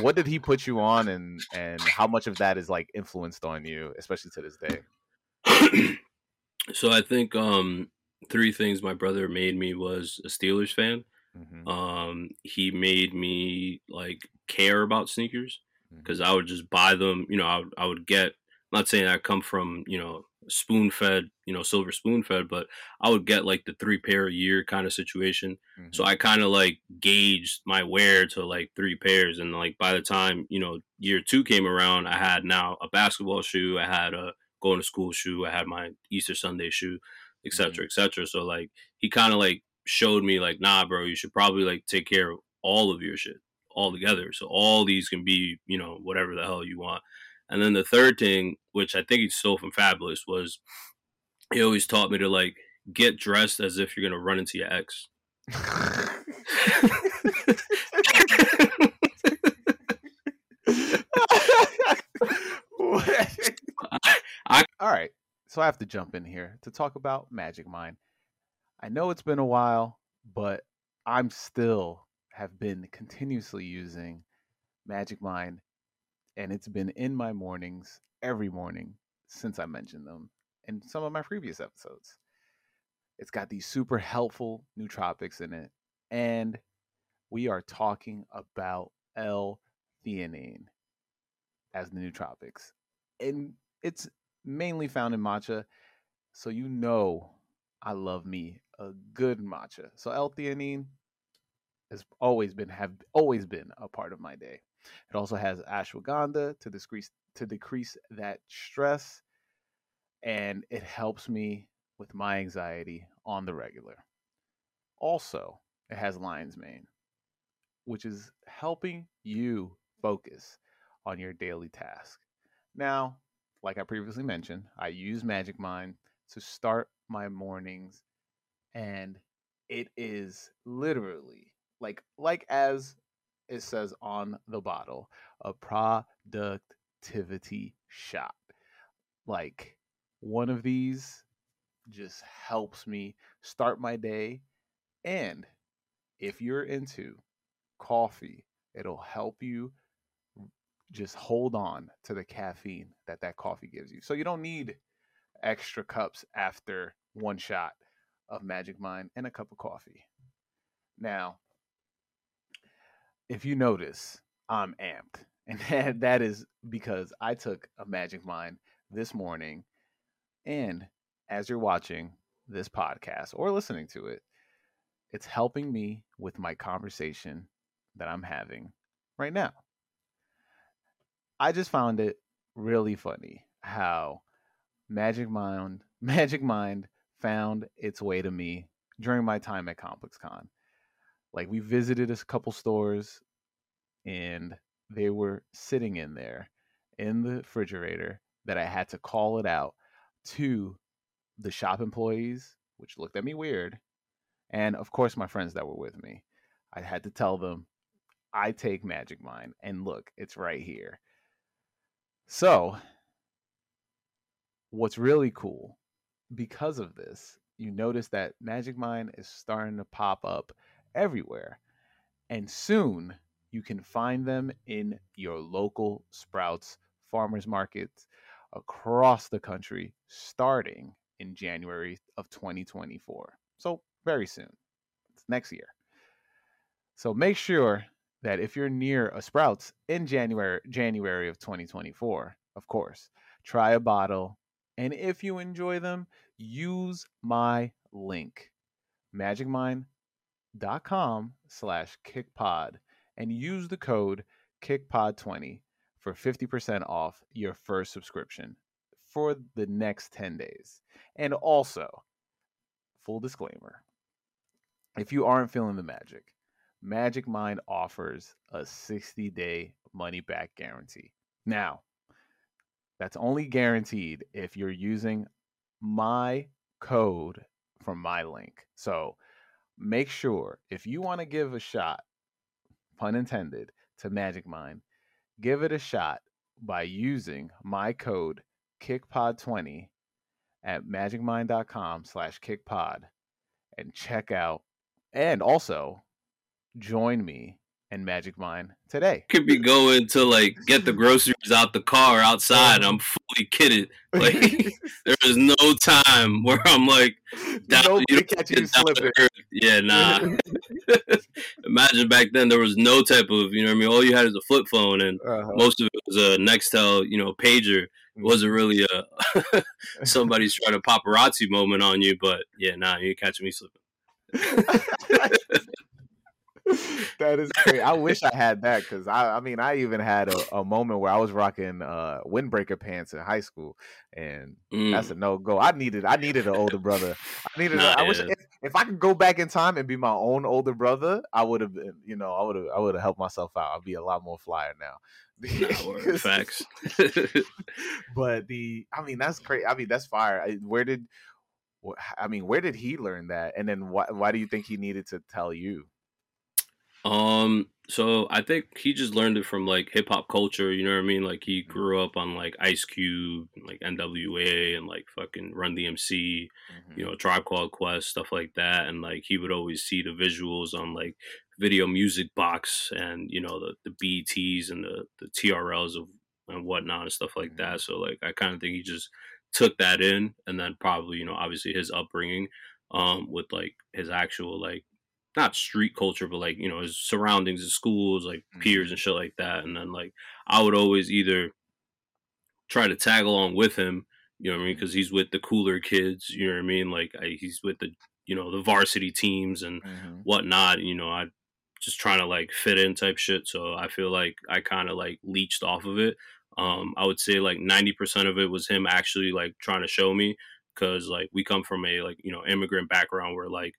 [SPEAKER 1] what did he put you on and and how much of that is like influenced on you especially to this day <clears throat>
[SPEAKER 2] so i think um three things my brother made me was a steelers fan mm-hmm. um he made me like care about sneakers because mm-hmm. i would just buy them you know I, I would get not saying i come from you know spoon fed, you know, silver spoon fed, but I would get like the three pair a year kind of situation. Mm-hmm. So I kind of like gauged my wear to like three pairs. And like by the time, you know, year two came around, I had now a basketball shoe, I had a going to school shoe, I had my Easter Sunday shoe, etc. Mm-hmm. etc. So like he kind of like showed me like, nah, bro, you should probably like take care of all of your shit all together. So all these can be, you know, whatever the hell you want. And then the third thing, which I think he stole from Fabolous, was he always taught me to like get dressed as if you're gonna run into your ex. <laughs>
[SPEAKER 1] I, All right, so I have to jump in here to talk about Magic Mind. I know it's been a while, but I'm still have been continuously using Magic Mind and it's been in my mornings every morning since I mentioned them in some of my previous episodes. It's got these super helpful nootropics in it, and we are talking about L-theanine as the nootropics. and it's mainly found in matcha. So you know I love me a good matcha. So L-theanine has always been have always been a part of my day. It also has ashwagandha to decrease to decrease that stress and it helps me with my anxiety on the regular. Also, it has lion's mane, which is helping you focus on your daily task. Now, like I previously mentioned, I use Magic Mind to start my mornings and it is literally like like as it says on the bottle, a productivity shot. Like one of these just helps me start my day and if you're into coffee, it'll help you just hold on to the caffeine that that coffee gives you. So you don't need extra cups after one shot of Magic Mind and a cup of coffee. Now, if you notice, I'm amped. <laughs> And that, is because I took a Magic Mind this morning. And as you're watching this podcast or listening to it, it's helping me with my conversation that I'm having right now. I just found it really funny how Magic Mind <laughs> Magic Mind found its way to me during my time at Complex Con. Like we visited a couple stores and they were sitting in there in the refrigerator that I had to call it out to the shop employees, which looked at me weird, and of course my friends that were with me. I had to tell them I take Magic Mind and look, it's right here. So, what's really cool because of this, you notice that Magic Mind is starting to pop up everywhere. And soon you can find them in your local Sprouts farmers markets across the country starting in January of 2024. So, very soon. It's next year. So, make sure that if you're near a Sprouts in January January of 2024, of course, try a bottle and if you enjoy them, use my link magicmind.com slash kickpod and use the code kickpod20 for 50% off your first subscription for the next 10 days. And also, full disclaimer if you aren't feeling the magic, Magic Mind offers a 60 day money back guarantee. Now, that's only guaranteed if you're using my code from my link. So make sure if you want to give a shot, pun intended, to Magic Mind, give it a shot by using my code kickpod20 at magicmind.com slash kickpod and check out and also join me and Magic Mind today.
[SPEAKER 2] Could be going to like get the <laughs> groceries out the car outside. I'm fully kidded. <laughs> Like there is no time where I'm like,
[SPEAKER 1] down, you catch you slipping.
[SPEAKER 2] Yeah, nah. <laughs> Imagine back then there was no type of you know what I mean. All you had is a flip phone, and uh-huh. most of it was a Nextel, you know, pager. It wasn't mm-hmm. really a <laughs> somebody's trying to paparazzi moment on you, but yeah, nah, you catching me slipping <laughs>
[SPEAKER 1] that is great. I wish I had that because I, I mean, I even had a, a moment where I was rocking uh, windbreaker pants in high school, and mm. that's a no go. I needed, I needed an older brother. I needed. Nah, a, I wish if, if, I could go back in time and be my own older brother, I would have been. You know, I would have, I would have helped myself out. I'd be a lot more flyer now. <laughs>
[SPEAKER 2] Nah, facts. <laughs>
[SPEAKER 1] but the, I mean, that's great. I mean, that's fire. Where did, I mean, where did he learn that? And then why, why do you think he needed to tell you?
[SPEAKER 2] Um, so I think he just learned it from like hip hop culture, you know what I mean? Like he mm-hmm. grew up on like Ice Cube, like NWA and like fucking Run DMC, mm-hmm. you know, Tribe Called Quest, stuff like that. And like he would always see the visuals on like video music box and, you know, the, the BTs and the, the TRLs of and whatnot and stuff like mm-hmm. that. So like I kind of think he just took that in and then probably, you know, obviously his upbringing um with like his actual like not street culture, but like you know his surroundings, his schools, like mm-hmm. peers and shit like that. And then like I would always either try to tag along with him. You know what I mean? Because he's with the cooler kids. You know what I mean? Like I, he's with the you know the varsity teams and mm-hmm. whatnot. You know, I just trying to like fit in type shit. So I feel like I kind of like leached off of it. Um, I would say like ninety percent of it was him actually like trying to show me because like we come from a like you know immigrant background where like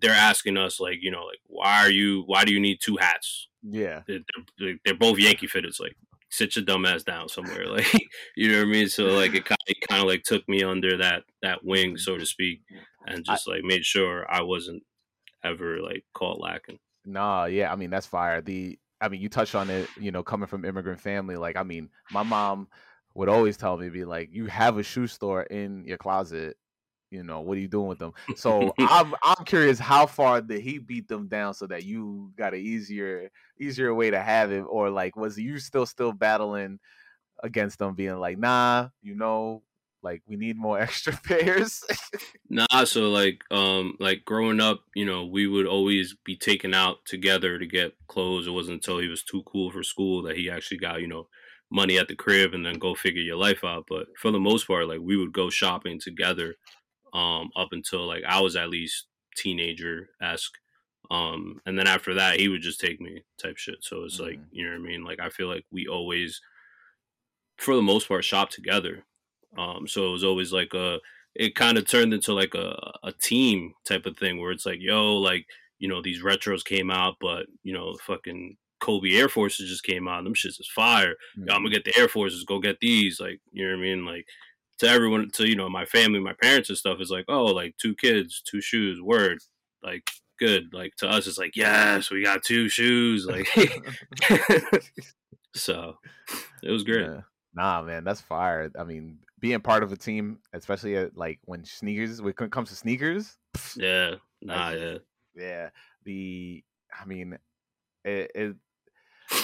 [SPEAKER 2] they're asking us like you know like why are you why do you need two hats?
[SPEAKER 1] Yeah.
[SPEAKER 2] They're, they're, they're both yankee fitteds like sit your dumb ass down somewhere <laughs> like you know what i mean? So like it kind of, it kind of like took me under that that wing so to speak and just I, like made sure i wasn't ever like caught lacking.
[SPEAKER 1] Nah yeah i mean that's fire. The i mean you touched on it you know coming from immigrant family like i mean my mom would always tell me be like you have a shoe store in your closet you know what are you doing with them. <laughs> So i'm i'm curious how far did he beat them down so that you got an easier easier way to have it? Or like was you still still battling against them being like nah you know like we need more <laughs> extra pairs? <laughs>
[SPEAKER 2] Nah so like um like growing up you know we would always be taken out together to get clothes. It wasn't until he was too cool for school that he actually got you know money at the crib and then go figure your life out. But for the most part like we would go shopping together um, up until like I was at least teenager esque. Um, and then after that, he would just take me type shit. So it's mm-hmm. like, you know what I mean? Like, I feel like we always, for the most part, shop together. Um, so it was always like a, it kind of turned into like a, a team type of thing where it's like, yo, like, you know, these retros came out, but, you know, fucking Kobe Air Forces just came out. Them shits is fire. Mm-hmm. Yo, I'm gonna get the Air Forces, go get these. Like, you know what I mean? Like, to everyone to you know my family my parents and stuff is like oh like two kids two shoes word like good. Like to us it's like yes we got two shoes like <laughs> so it was great. Yeah.
[SPEAKER 1] nah man that's fire. I mean being part of a team especially at, like when sneakers when it comes to sneakers
[SPEAKER 2] yeah. Nah yeah.
[SPEAKER 1] yeah. The i mean it, it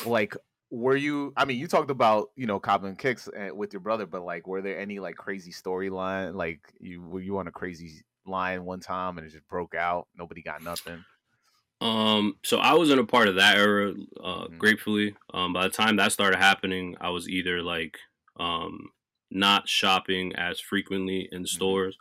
[SPEAKER 1] like were you i mean you talked about you know cobbling kicks eh, with your brother but like were there any like crazy storyline like you were you on a crazy line one time and it just broke out nobody got nothing
[SPEAKER 2] um so i wasn't a part of that era uh mm-hmm. gratefully um by the time that started happening i was either like um not shopping as frequently in mm-hmm. stores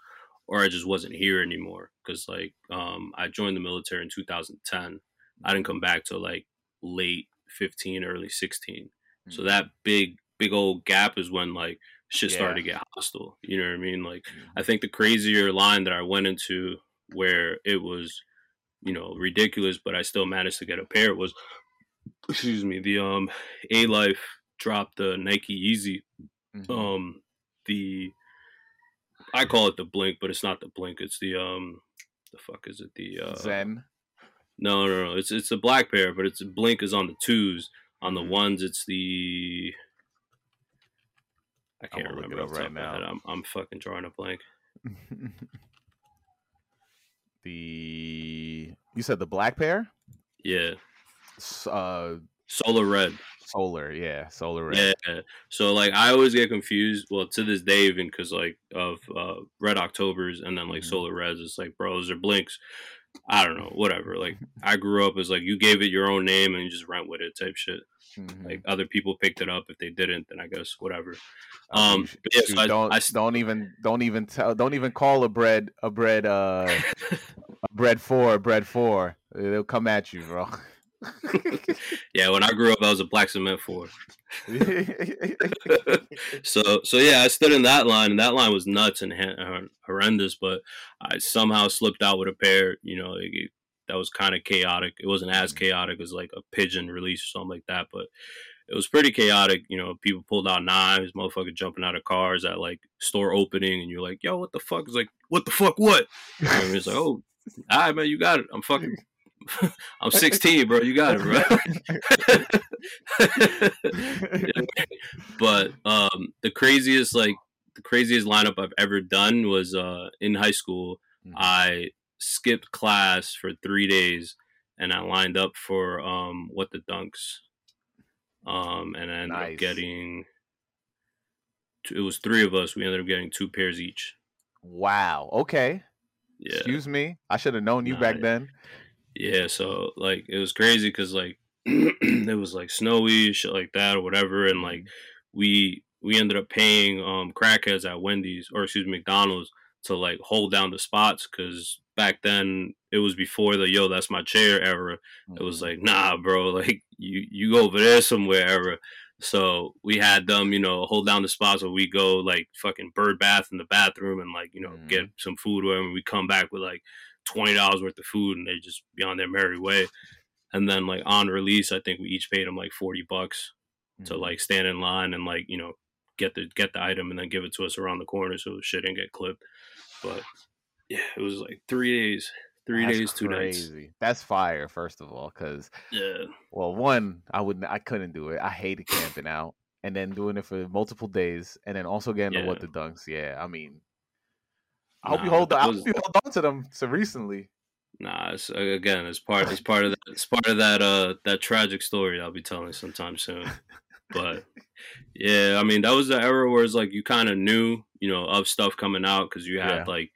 [SPEAKER 2] or i just wasn't here anymore because like um i joined the military in 2010 i didn't come back till like late 15, early 16. Mm-hmm. So that big, big old gap is when like shit yeah. started to get hostile. You know what I mean? Like, mm-hmm. I think the crazier line that I went into where it was, you know, ridiculous, but I still managed to get a pair was, excuse me, the um Alife dropped the Nike Yeezy. Mm-hmm. Um, the I call it the blink, but it's not the blink. It's the um, the fuck is it? The uh,
[SPEAKER 1] Zen.
[SPEAKER 2] No, no, no. It's it's a black pair, but it's blink is on the twos. On the mm-hmm. ones, it's the I can't remember it right now. I'm I'm fucking drawing a blank. <laughs>
[SPEAKER 1] the you said the black pair?
[SPEAKER 2] Yeah.
[SPEAKER 1] Uh,
[SPEAKER 2] solar red.
[SPEAKER 1] Solar, yeah, solar red.
[SPEAKER 2] Yeah. So like I always get confused. Well, to this day, even because like of uh, red Octobers and then like mm-hmm. solar reds, it's like bros or blinks. I don't know, whatever. Like <laughs> I grew up as like you gave it your own name and you just rent with it type shit. Mm-hmm. Like other people picked it up. If they didn't, then I guess whatever. Um,
[SPEAKER 1] yeah, so I, don't I, don't even don't even tell don't even call a Bred a Bred uh <laughs> a Bred four Bred four. They'll come at you, bro. <laughs> <laughs>
[SPEAKER 2] yeah, when I grew up, I was a black cement four. <laughs> so, so yeah, I stood in that line, and that line was nuts and horrendous. But I somehow slipped out with a pair. You know, it, that was kind of chaotic. It wasn't as mm. chaotic as like a pigeon release or something like that, but it was pretty chaotic. You know, people pulled out knives, motherfucker jumping out of cars at like store opening, and you're like, "Yo, what the fuck?" Is like, "What the fuck? What?" And it's like, "Oh, <laughs> all right, man, you got it. I'm fucking <laughs> I'm <laughs> 16, bro. You got it, bro. <laughs> but um, the craziest, like the craziest lineup I've ever done was uh, in high school. Mm-hmm. I skipped class for three days, and I lined up for um, what the dunks. Um, and I ended nice. up getting. It was three of us. We ended up getting two pairs each.
[SPEAKER 1] Wow. Okay. Yeah. Excuse me. I should have known you nah, back then.
[SPEAKER 2] Yeah, so like it was crazy because like <clears throat> it was like snowy shit like that or whatever, and like mm-hmm. we we ended up paying um crackheads at Wendy's or excuse me McDonald's to like hold down the spots because back then it was before the yo that's my chair era. It was
[SPEAKER 1] Mhm.
[SPEAKER 2] like nah, bro, <laughs> like you you go over there somewhere era. So we had them, you know, hold down the spots where we go like fucking bird bath in the bathroom and like you know
[SPEAKER 1] Mhm.
[SPEAKER 2] get some food or whatever. We come back with like twenty dollars worth of food and they just be on their merry way. And then like on release, I think we each paid them like forty bucks to
[SPEAKER 1] Mhm.
[SPEAKER 2] like stand in line and like you know get the get the item and then give it to us around the corner so shit didn't get clipped. But yeah, it was like three days, three
[SPEAKER 1] That's
[SPEAKER 2] days, two nights.
[SPEAKER 1] That's fire, first of all, because
[SPEAKER 2] Yeah,
[SPEAKER 1] well, one, I wouldn't, I couldn't do it. I hated camping out, and then doing it for multiple days, and then also getting the what the dunks. Yeah, I mean, I hope you
[SPEAKER 2] Nah,
[SPEAKER 1] hold,
[SPEAKER 2] that
[SPEAKER 1] I hope you hold on to them so recently.
[SPEAKER 2] nah. It's, uh, again, it's part. It's part of that. It's part of that. Uh, that tragic story I'll be telling sometime soon. But <laughs> yeah, I mean that was the era where it's like you kind of knew, you know, of stuff coming out because you had
[SPEAKER 1] Yeah.
[SPEAKER 2] like,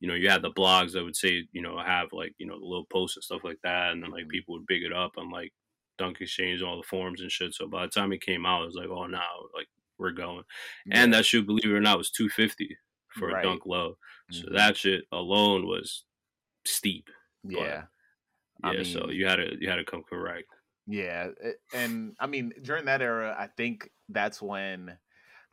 [SPEAKER 2] you know, you had the blogs that would say, you know, have like, you know, the little posts and stuff like that, and then like
[SPEAKER 1] Mhm.
[SPEAKER 2] people would big it up on like Dunk Exchange, all the forums and shit. So by the time it came out, it was like, oh, now like we're going, and that shoe, believe it or not, was two fifty for
[SPEAKER 1] Right.
[SPEAKER 2] a Dunk Low. So
[SPEAKER 1] Mhm.
[SPEAKER 2] that shit alone was steep.
[SPEAKER 1] yeah,
[SPEAKER 2] Yeah,
[SPEAKER 1] I
[SPEAKER 2] so you had to you had to come correct.
[SPEAKER 1] yeah, and I mean during that era, I think that's when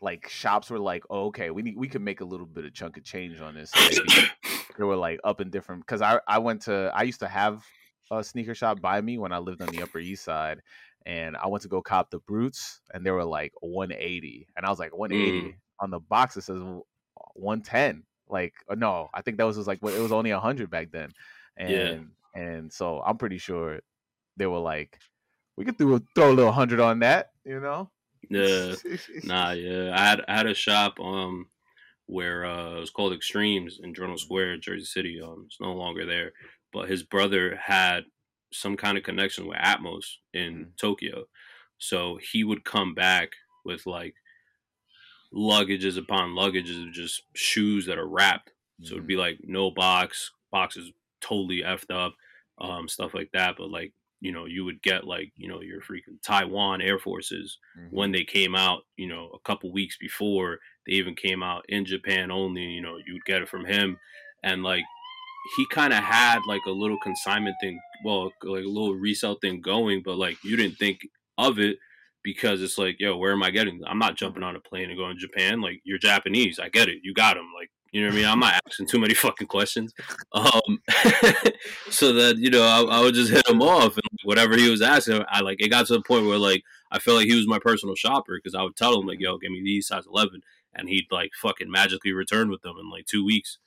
[SPEAKER 1] like shops were like, oh, okay, we need we could make a little bit of chunk of change on this. <coughs> They were like up in different because I I went to I used to have a sneaker shop by me when I lived on the Upper East Side, and I went to go cop the Brutes, and they were like 180, and I was like 180 on the box. It says 110. Like uh, no, I think that was just like what it was only 100 back then, and
[SPEAKER 2] Yeah.
[SPEAKER 1] and so I'm pretty sure they were like, we could do a, throw a little hundred on that, you know?
[SPEAKER 2] Yeah. Nah, <laughs> yeah. I had I had a shop um where uh it was called Extremes in Journal Square, Jersey City. Um it's no longer there. But his brother had some kind of connection with Atmos in
[SPEAKER 1] Mhm.
[SPEAKER 2] Tokyo. So he would come back with like luggages upon luggages of just shoes that are wrapped. So it'd be like no box, boxes totally effed up, um, stuff like that. But like, you know, you would get like, you know, your freaking Taiwan Air Forces
[SPEAKER 1] Mhm.
[SPEAKER 2] when they came out, you know, a couple weeks before they even came out in Japan only, you know, you'd get it from him. And like he kind of had like a little consignment thing, well, like a little resale thing going, but like you didn't think of it because it's like, yo, where am I getting? I'm not jumping on a plane and going to Japan. Like you're Japanese, I get it. You got them. Like you know what I mean? I'm not <laughs> asking too many fucking questions. Um, <laughs> so that you know, I, I would just hit him off and whatever he was asking, I like it got to the point where like I felt like he was my personal shopper because I would tell him like, "Yo, give me these size 11," and he'd like fucking magically return with them in like two weeks.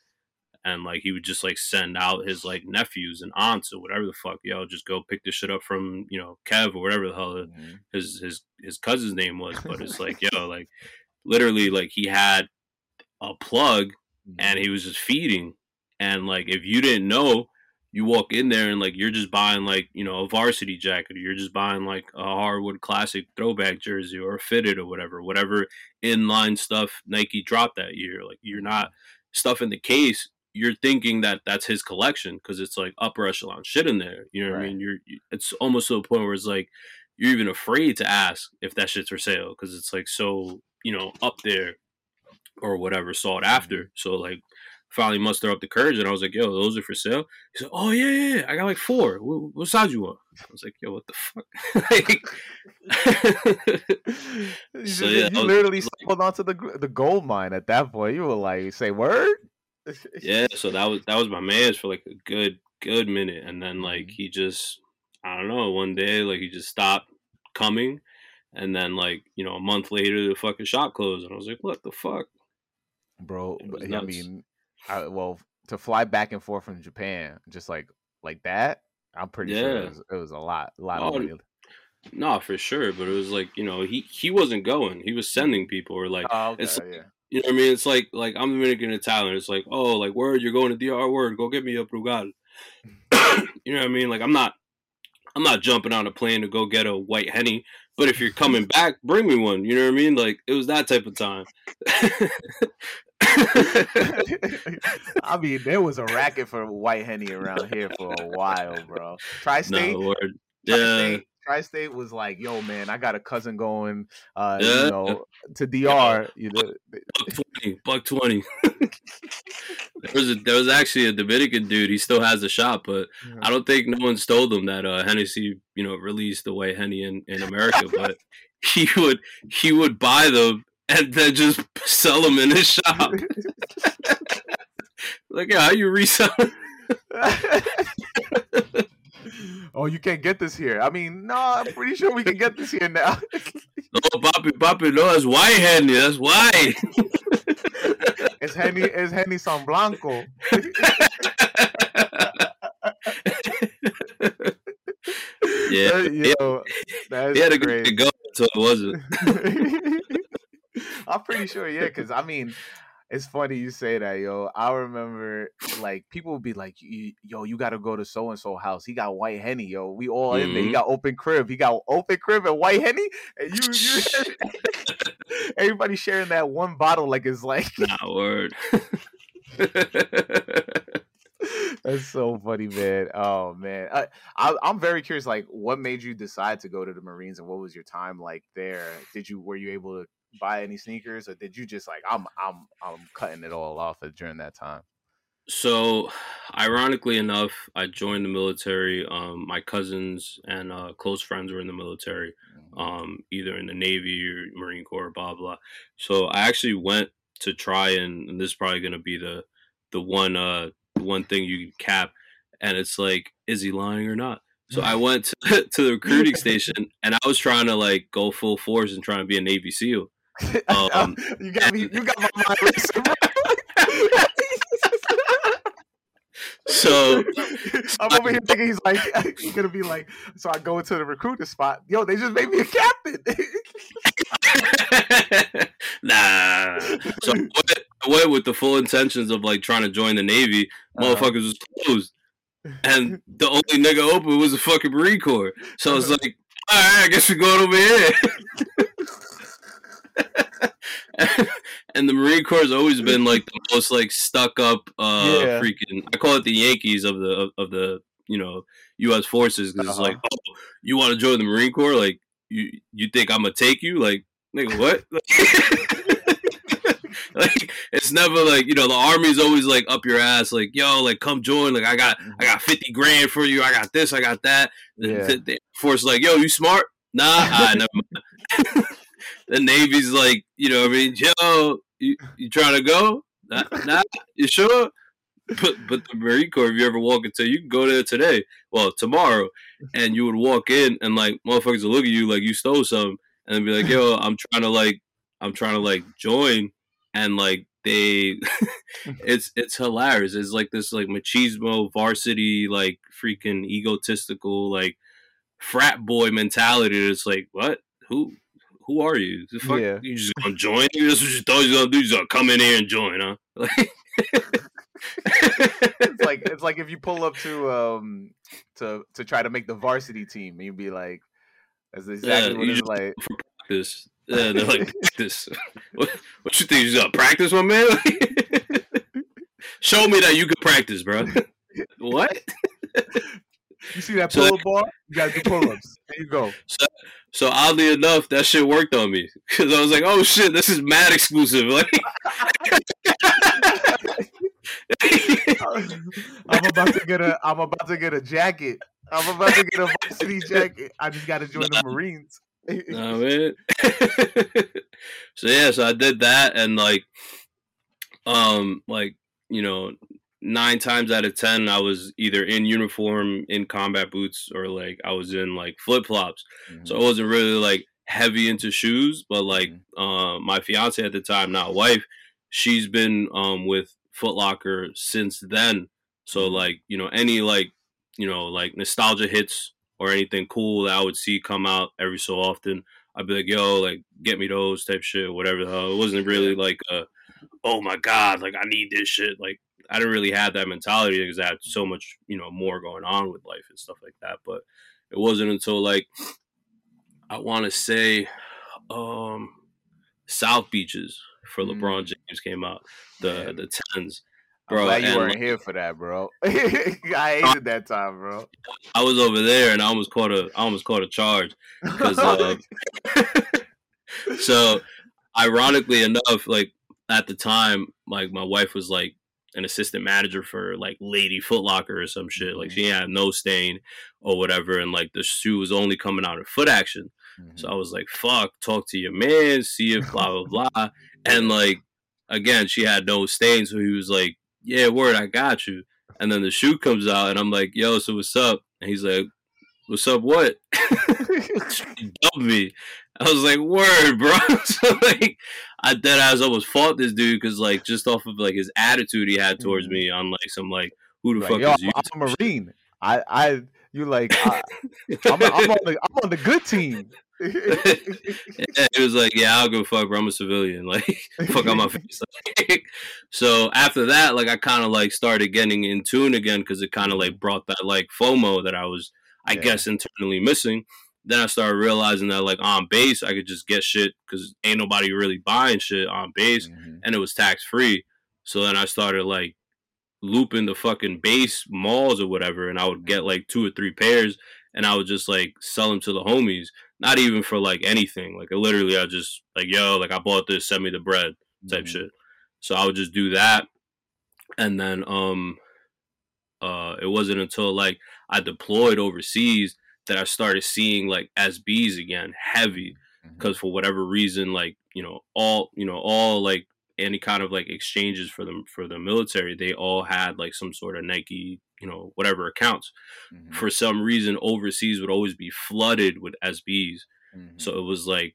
[SPEAKER 2] And like he would just like send out his like nephews and aunts or whatever the fuck, yo, just go pick this shit up from you know Kev or whatever the hell
[SPEAKER 1] Mhm.
[SPEAKER 2] his his his cousin's name was. But it's like <laughs> yo, like literally like he had a plug and he was just feeding. And like if you didn't know, you walk in there and like you're just buying like you know a varsity jacket, or you're just buying like a hardwood classic throwback jersey or a fitted or whatever, whatever inline stuff Nike dropped that year. Like you're not stuff in the case. You're thinking that that's his collection because it's like upper echelon shit in there. You know what I mean? You're it's almost to a point where it's like you're even afraid to ask if that shit's for sale because it's like so you know up there or whatever sought mm-hmm. after. So like finally muster up the courage and I was like, yo, those are for sale. He said, oh yeah, yeah, yeah. I got like four. What, what size you want? I was like, yo, what the fuck? <laughs> <laughs>
[SPEAKER 1] you,
[SPEAKER 2] So, yeah,
[SPEAKER 1] you literally stumbled onto the the gold mine at that point. You were like, "Say word."
[SPEAKER 2] Yeah, <laughs> so that was that was my man's for like a good good minute, and then like
[SPEAKER 1] Mhm.
[SPEAKER 2] he just I don't know one day like he just stopped coming, and then like you know a month later the fucking shop closed, and I was like, what the fuck?
[SPEAKER 1] bro. But, I mean, I, well, to fly back and forth from Japan just like like that, I'm pretty sure it was, it was a lot, a lot
[SPEAKER 2] Oh,
[SPEAKER 1] of money.
[SPEAKER 2] No, for sure, but it was like you know he he wasn't going, he was sending people or like
[SPEAKER 1] Oh, okay,
[SPEAKER 2] it's-
[SPEAKER 1] yeah.
[SPEAKER 2] You know what I mean? It's like like I'm Dominican Italian. It's like, oh, like word, you're going to DR word, go get me a Brugal. Mm. <clears throat> you know what I mean? Like I'm not I'm not jumping on a plane to go get a white henny, but if you're coming mm. back, bring me one. You know what I mean? Like it was that type of time. <laughs>
[SPEAKER 1] I mean, there was a racket for white henny around here for a while, bro. <laughs> Tri-state,
[SPEAKER 2] no word. Yeah.
[SPEAKER 1] tri-state was like, "Yo, man, I got a cousin going, uh, yeah. you know, to <laughs> DR." You know,
[SPEAKER 2] buck twenty, buck twenty. <laughs> there was a, there was actually a Dominican dude. He still has the shop, but. I don't think no one stole them that uh, Hennessy, you know, released the way Henny in, in America. but <laughs> he would he would buy them and then just sell them in his shop. like, yeah, how you resell?
[SPEAKER 1] Oh, you can't get this here. I mean, no, I'm pretty sure we can get this here now. <laughs>
[SPEAKER 2] oh, Papi, Papi, no, that's white Henny. That's white. <laughs>
[SPEAKER 1] it's Henny. It's Henny San Blanco. <laughs>
[SPEAKER 2] yeah, yo, that's he had a great. good go, so it wasn't.
[SPEAKER 1] I'm pretty sure, yeah, because I mean, it's funny you say that, yo. I remember like people would be like, "Yo, you got to go to so and so house. He got white henny, yo. We all mm-hmm. in there. He mm-hmm. got open crib. He got open crib and white henny. And you, you <laughs> <laughs> everybody sharing that one bottle like it's like
[SPEAKER 2] not word. <laughs>
[SPEAKER 1] That's so funny, man. Oh man, I, I, I'm very curious. Like, what made you decide to go to the Marines, and what was your time like there? Did you were you able to buy any sneakers, or did you just like I'm I'm I'm cutting it all off during that time?
[SPEAKER 2] So, ironically enough, I joined the military. Um, my cousins and uh, close friends were in the military, mm-hmm. um, either in the Navy or Marine Corps, blah blah. So I actually went to try and, and this is probably going to be the the one uh one thing you can cap, and it's like, is he lying or not? So I <laughs> went to, <laughs> to the recruiting station and I was trying to like go full force and trying to be a Navy SEAL.
[SPEAKER 1] Um, <laughs> you got me. You got my mind racing.
[SPEAKER 2] so <laughs>
[SPEAKER 1] I'm over here thinking he's like <laughs> he's gonna be like. So I go into the recruiter spot. Yo, they just made me a captain.
[SPEAKER 2] nah. So I went, I went, with the full intentions of like trying to join the Navy. Uh-huh. Motherfuckers was closed, and the only nigga open was the fucking Marine Corps. So I was like, all right, I guess we're going over here. <laughs> and the Marine Corps has always been like the most like stuck up uh yeah. freaking I call it the Yankees of the of, of the you know US forces because uh-huh. it's like oh you want to join the Marine Corps? Like you you think I'm gonna take you? Like nigga what? <laughs> Like it's never like you know the army's always like up your ass like yo like come join like I got I got 50 grand for you I got this I got that. Yeah. the, the force like yo you smart? Nah I <laughs> never the Navy's like, you know, I mean, yo, you, you trying to go? Nah, nah, you sure? But but the Marine Corps, if you ever walk into, you can go there today, well tomorrow, and you would walk in and like motherfuckers will look at you like you stole something, and be like, yo, I'm trying to like, I'm trying to like join, and like they, <laughs> it's it's hilarious. It's like this like machismo varsity like freaking egotistical like frat boy mentality. It's like what who who are you? Fuck, yeah. You just gonna join? That's what you thought you was gonna do? You just gonna come in here and join, huh? <laughs>
[SPEAKER 1] it's like it's like if you pull up to um to to try to make the varsity team, and you'd be like, "That's exactly yeah, what it's like."
[SPEAKER 2] For practice, yeah, they're like <laughs> practice. what, what you think? You gonna practice, my man? <laughs> Show me that you can practice, bro. what?
[SPEAKER 1] You see that pull-up so, bar? You got the pull-ups. There you go.
[SPEAKER 2] So, so oddly enough, that shit worked on me because I was like, "Oh shit, this is mad exclusive." <laughs> Like, <laughs>
[SPEAKER 1] I'm about to get a. I'm about to get a jacket. I'm about to get a varsity <laughs> jacket. I just got to join nah. the Marines.
[SPEAKER 2] nah, man. so yeah, so I did that, and like, um, like you know, nine times out of ten I was either in uniform in combat boots or like I was in like flip flops. Mm-hmm. So I wasn't really like heavy into shoes, but like mm-hmm. uh, my fiance at the time, not wife, she's been um, with Foot Locker since then. So mm-hmm. like you know any like you know like nostalgia hits or anything cool that I would see come out every so often. I'd be like, yo, like get me those type shit, whatever the hell. It wasn't really like a, oh my god, like I need this shit. Like I didn't really have that mentality because I had so much, you know, more going on with life and stuff like that. But it wasn't until like I want to say um South Beaches for mm. LeBron James came out, the yeah. the tens.
[SPEAKER 1] bro. I'm glad you weren't like, here for that, bro. <laughs> I hated that time, bro.
[SPEAKER 2] I was over there and I almost caught a I almost caught a charge because. Uh, <laughs> <laughs> so, ironically enough, like at the time, like my wife was like an assistant manager for like Lady Footlocker or some shit. Like she mm-hmm. had no stain or whatever, and like the shoe was only coming out in Footaction. Mm-hmm. So I was like, "Fuck, talk to your man, see if blah blah blah." and like again, she had no stain, so he was like, "Yeah, word, I got you." And then the shoe comes out, and I'm like, "Yo, so what's up?" And he's like, "What's up? What?" <laughs> dumped me. <laughs> I was like, "Word, bro." <laughs> so like, I dead ass almost fought this dude because like just off of like his attitude he had towards mm-hmm. me on like some like who the like, fuck
[SPEAKER 1] Yo,
[SPEAKER 2] is you?
[SPEAKER 1] I'm a <laughs> Marine. I I you like I, am I'm on the I'm on the good team.
[SPEAKER 2] yeah, it was like, yeah, I'll go fuck, bro. I'm a civilian. Like, fuck on my face. so after that, like, I kind of like started getting in tune again because it kind of like mm-hmm. brought that like FOMO that I was, I yeah. guess, internally missing. Then I started realizing that like on base, I could just get shit because ain't nobody really buying shit on base, mm-hmm. and it was tax free. So then I started like looping the fucking base malls or whatever, and I would get like two or three pairs, and I would just like sell them to the homies not even for like anything. Like literally, I just like yo, like I bought this, send me the bread type mm-hmm. shit. So I would just do that, and then um, uh, it wasn't until like I deployed overseas that I started seeing like SBs again, heavy, because mm-hmm. for whatever reason, like you know, all you know, all like any kind of like exchanges for them for the military, they all had like some sort of Nike you know whatever accounts mm-hmm. for some reason overseas would always be flooded with sbs mm-hmm. so it was like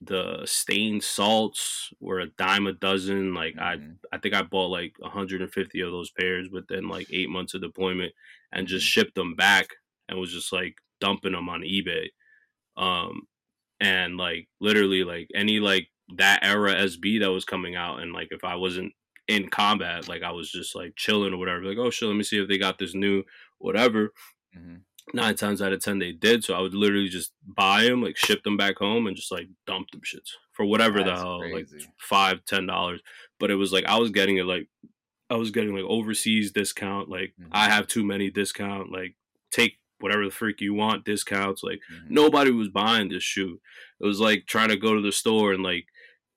[SPEAKER 2] the stained salts were a dime a dozen like mm-hmm. i i think i bought like 150 of those pairs within like eight months of deployment and just mm-hmm. shipped them back and was just like dumping them on ebay um and like literally like any like that era sb that was coming out and like if i wasn't in combat. Like I was just like chilling or whatever. Like, oh shit, let me see if they got this new whatever. Mm-hmm. Nine times out of ten they did. So I would literally just buy them, like ship them back home, and just like dump them shits for whatever That's the hell, crazy. like five, ten dollars. But it was like I was getting it like I was getting like overseas discount, like mm-hmm. I have too many discount, like take whatever the freak you want discounts. Like mm-hmm. nobody was buying this shoe. It was like trying to go to the store and like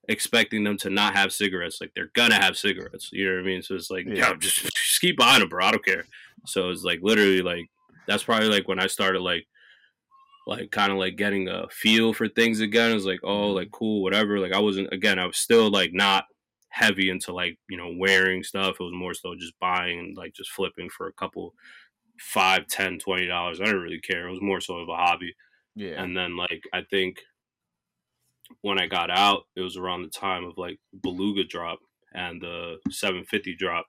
[SPEAKER 2] expecting them to not have cigarettes. Like they're gonna have cigarettes. You know what I mean? So it's like, yeah, yeah just, <laughs> just keep buying them, bro. I don't care. So it's like literally like that's probably like when I started like like kind of like getting a feel for things again. It's like, oh, mm-hmm. like cool, whatever. Like I wasn't again, I was still like not heavy into like, you know, wearing stuff. It was more so just buying and like just flipping for a couple five, ten, twenty dollars. I didn't really care. It was more so of a hobby. Yeah. And then like I think when I got out, it was around the time of like Beluga drop and the 750 drop.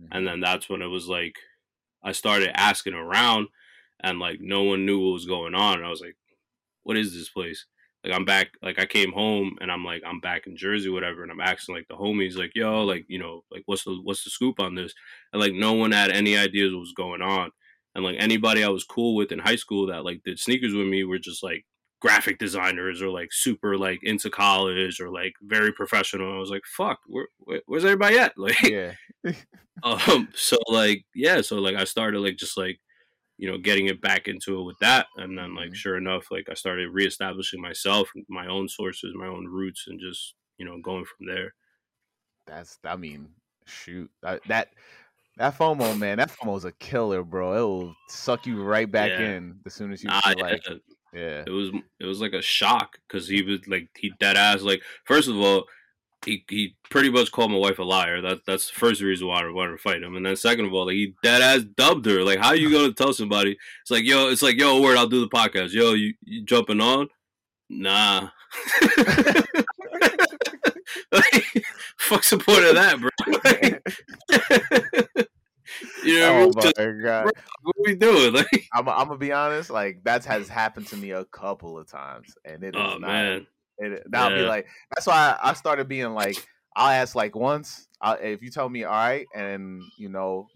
[SPEAKER 2] Mm-hmm. And then that's when it was like I started asking around and like no one knew what was going on. And I was like, what is this place? Like I'm back like I came home and I'm like I'm back in Jersey, whatever, and I'm asking like the homies, like, yo, like, you know, like what's the what's the scoop on this? And like no one had any ideas what was going on. And like anybody I was cool with in high school that like did sneakers with me were just like graphic designers or like super like into college or like very professional. I was like, fuck, where, where, where's everybody at? <laughs> Like, yeah. <laughs> um, so like, yeah, so like I started like just like, you know, getting it back into it with that. And then like, mm-hmm. sure enough, like I started reestablishing myself, my own sources, my own roots, and just, you know, going from there.
[SPEAKER 1] That's, I mean, shoot, that, that, that FOMO, man, that FOMO is a killer, bro. It will suck you right back yeah. in as soon as you nah, like
[SPEAKER 2] yeah, it was it was like a shock because he was like he dead ass like first of all he he pretty much called my wife a liar. That that's the first reason why I wanted to fight him. And then second of all, like he dead ass dubbed her. Like how you gonna tell somebody? It's like yo, it's like yo, word, I'll do the podcast. Yo, you, you jumping on? Nah. <laughs> like, <laughs> fuck support of that, bro. <laughs>
[SPEAKER 1] You know, oh just, God.
[SPEAKER 2] what are we doing? Like,
[SPEAKER 1] I'm, I'm gonna be honest. Like that has happened to me a couple of times, and it is oh, not. Man. It, that'll yeah. be like that's why I, I started being like I'll ask like once i if you tell me all right, and you know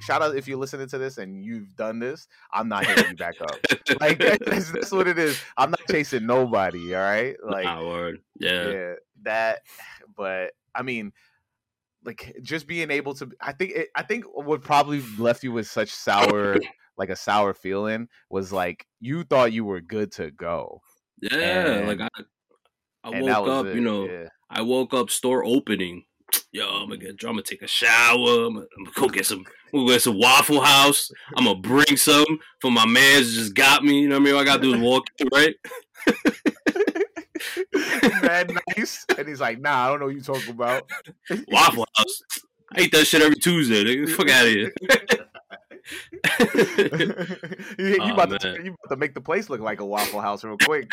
[SPEAKER 1] shout out if you're listening to this and you've done this. I'm not hitting you back up. like <laughs> that's, that's, what it is. I'm not chasing nobody. All right, like
[SPEAKER 2] nah, word. Yeah, yeah,
[SPEAKER 1] that. But I mean, like just being able to. I think it, I think what probably left you with such sour, <laughs> like a sour feeling, was like you thought you were good to go.
[SPEAKER 2] Yeah,
[SPEAKER 1] And-
[SPEAKER 2] like I, I woke up,
[SPEAKER 1] it,
[SPEAKER 2] you know,
[SPEAKER 1] yeah.
[SPEAKER 2] I woke up store opening. <tsk> Yo, I'm gonna get, I'm gonna take a shower. I'm gonna, I'm gonna go get some, we'll get some Waffle House. I'm gonna bring some for my man's just got me. You know what I mean? All I gotta do is <laughs> walk right? <laughs> <laughs>
[SPEAKER 1] Mad nice, and he's like, "Nah, I don't know what you talking about." <laughs>
[SPEAKER 2] Waffle House. I eat that shit every Tuesday. Nigga. Fuck out of here. <laughs>
[SPEAKER 1] you, you
[SPEAKER 2] Aw,
[SPEAKER 1] about to you about to make the place look like a Waffle House real quick.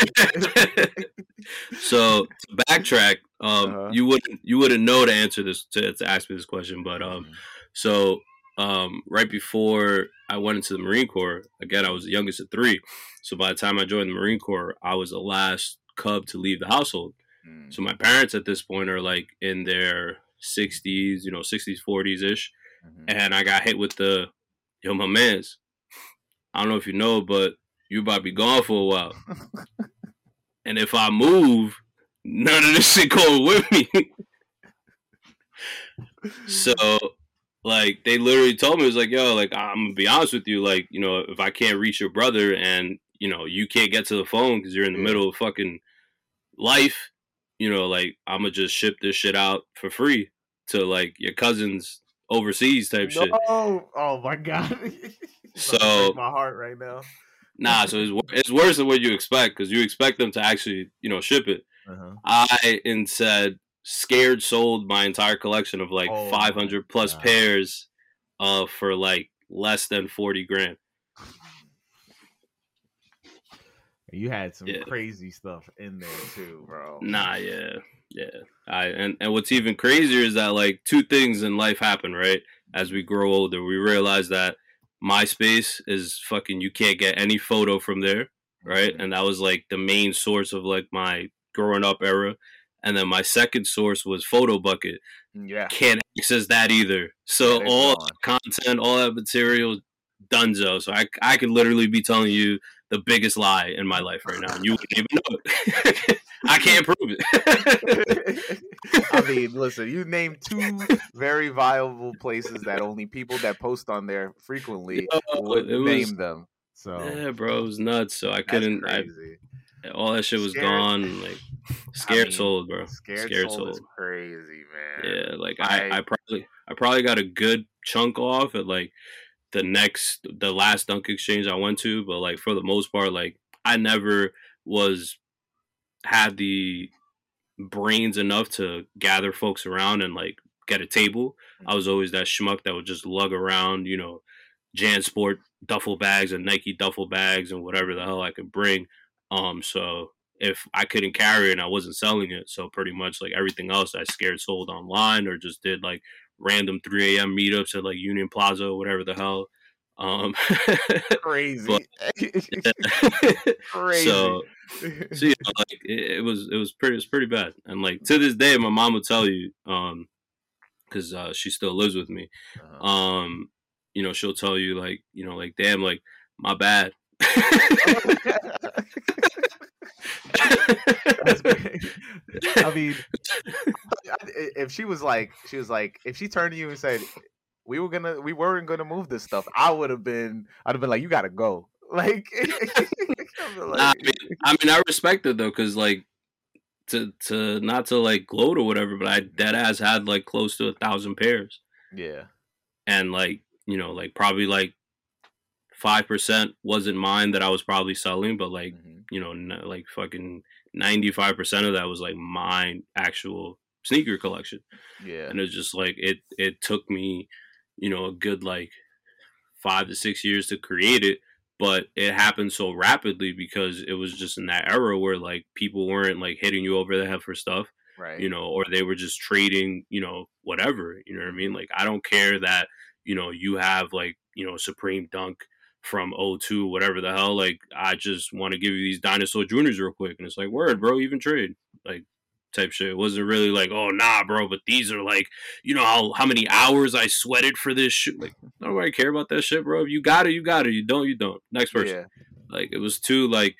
[SPEAKER 2] so to backtrack, um,
[SPEAKER 1] Uh-huh.
[SPEAKER 2] you wouldn't you wouldn't know to answer this to, to ask me this question, but um, So um, right before I went into the Marine Corps, again, I was the youngest of three. So by the time I joined the Marine Corps, I was the last cub to leave the household.
[SPEAKER 1] Mm.
[SPEAKER 2] So my parents at this point are like in their 60s, you know, 60s, 40s ish. And I got hit with the, yo, my mans, I don't know if you know, but you about to be gone for a while. <laughs> and if I move, none of this shit going with me. So, like, they literally told me, it was like, yo, like, I'm gonna be honest with you, like, you know, if I can't reach your brother and, you know, you can't get to the phone because you're in the middle of fucking life, you know, like, I'm gonna just ship this shit out for free to, like, your cousins overseas type shit.
[SPEAKER 1] No, oh my god. <laughs>
[SPEAKER 2] So-
[SPEAKER 1] my heart right now.
[SPEAKER 2] Nah, so it's, it's worse than what you expect because you expect them to actually, you know, ship it.
[SPEAKER 1] Uh-huh.
[SPEAKER 2] I instead scared sold my entire collection of like
[SPEAKER 1] Oh
[SPEAKER 2] 500 plus
[SPEAKER 1] God.
[SPEAKER 2] pairs uh for like less than 40 grand.
[SPEAKER 1] You had some
[SPEAKER 2] Yeah.
[SPEAKER 1] crazy stuff in there too, bro.
[SPEAKER 2] Nah, yeah. Yeah. I and and what's even crazier is that like two things in life happen, right? As we grow older, we realize that MySpace is fucking you can't get any photo from there, right? Mm-hmm. And that was like the main source of like my growing up era. And then my second source was Photo Bucket.
[SPEAKER 1] Mm, yeah.
[SPEAKER 2] can't access that either. So
[SPEAKER 1] They're
[SPEAKER 2] all
[SPEAKER 1] gone.
[SPEAKER 2] content, all that material, dunzo. So I, I could literally be telling you the biggest lie in my life right now, and you wouldn't even know it. <laughs> I can't <laughs> prove it.
[SPEAKER 1] I mean, listen, you named two very viable places that only people that post on there frequently
[SPEAKER 2] Yo,
[SPEAKER 1] would
[SPEAKER 2] was-
[SPEAKER 1] name them. So
[SPEAKER 2] yeah, bro, it was nuts. So I couldn't. I, all that shit was
[SPEAKER 1] Scared-
[SPEAKER 2] gone. Like <sighs> scared
[SPEAKER 1] mean,
[SPEAKER 2] sold, bro.
[SPEAKER 1] Scared,
[SPEAKER 2] Scared
[SPEAKER 1] soul is
[SPEAKER 2] sold.
[SPEAKER 1] crazy, man.
[SPEAKER 2] Yeah, like I,
[SPEAKER 1] I-
[SPEAKER 2] I probably I probably got a good chunk off at like the next the last dunk exchange I went to, but like for the most part, like I never was had the brains enough to gather folks around and like get a table. I was always that schmuck that would just lug around, you know, JanSport duffel bags and Nike duffel bags and whatever the hell I could bring. Um, so if I couldn't carry it and I wasn't selling it, so pretty much like everything else I scared sold online or just did like random 3 a.m. meetups at like Union Plaza or whatever the hell. Um, <laughs>
[SPEAKER 1] Crazy. <laughs> <laughs> crazy.
[SPEAKER 2] so so you know, like it, it was it was pretty it was pretty bad and like to this day my mom would tell you um because uh, she still lives with me
[SPEAKER 1] Uh-huh.
[SPEAKER 2] um you know she'll tell you like you know like damn like my bad. <laughs>
[SPEAKER 1] I mean, if she was like, she was like, if she turned to you and said, "We were gonna, we weren't gonna move this stuff," I would have been, I'd have been like, "You gotta go." <laughs> Like, <laughs> I'd be
[SPEAKER 2] Nah,
[SPEAKER 1] like-
[SPEAKER 2] I mean, I mean, I respect it though, because like to to not to like gloat or whatever, but I dead ass had like close to a thousand pairs,
[SPEAKER 1] yeah,
[SPEAKER 2] and like you know, like probably like five percent wasn't mine that I was probably selling, but like
[SPEAKER 1] Mhm.
[SPEAKER 2] you know, n- like fucking ninety five percent of that was like my actual sneaker collection,
[SPEAKER 1] yeah,
[SPEAKER 2] and it's just like it it took me, you know, a good like five to six years to create it but it happened so rapidly because it was just in that era where like people weren't like hitting you over the head for stuff
[SPEAKER 1] right.
[SPEAKER 2] you know or they were just trading you know whatever you know what i mean like i don't care that you know you have like you know supreme dunk from 02 whatever the hell like i just want to give you these dinosaur juniors real quick. And it's like word bro even trade like type shit. It wasn't really like oh nah bro but these are like you know how, how many hours i sweated for this shit? Like nobody care about that shit bro. If you got it you got it. You don't you don't. Next person.
[SPEAKER 1] Yeah,
[SPEAKER 2] like it was too like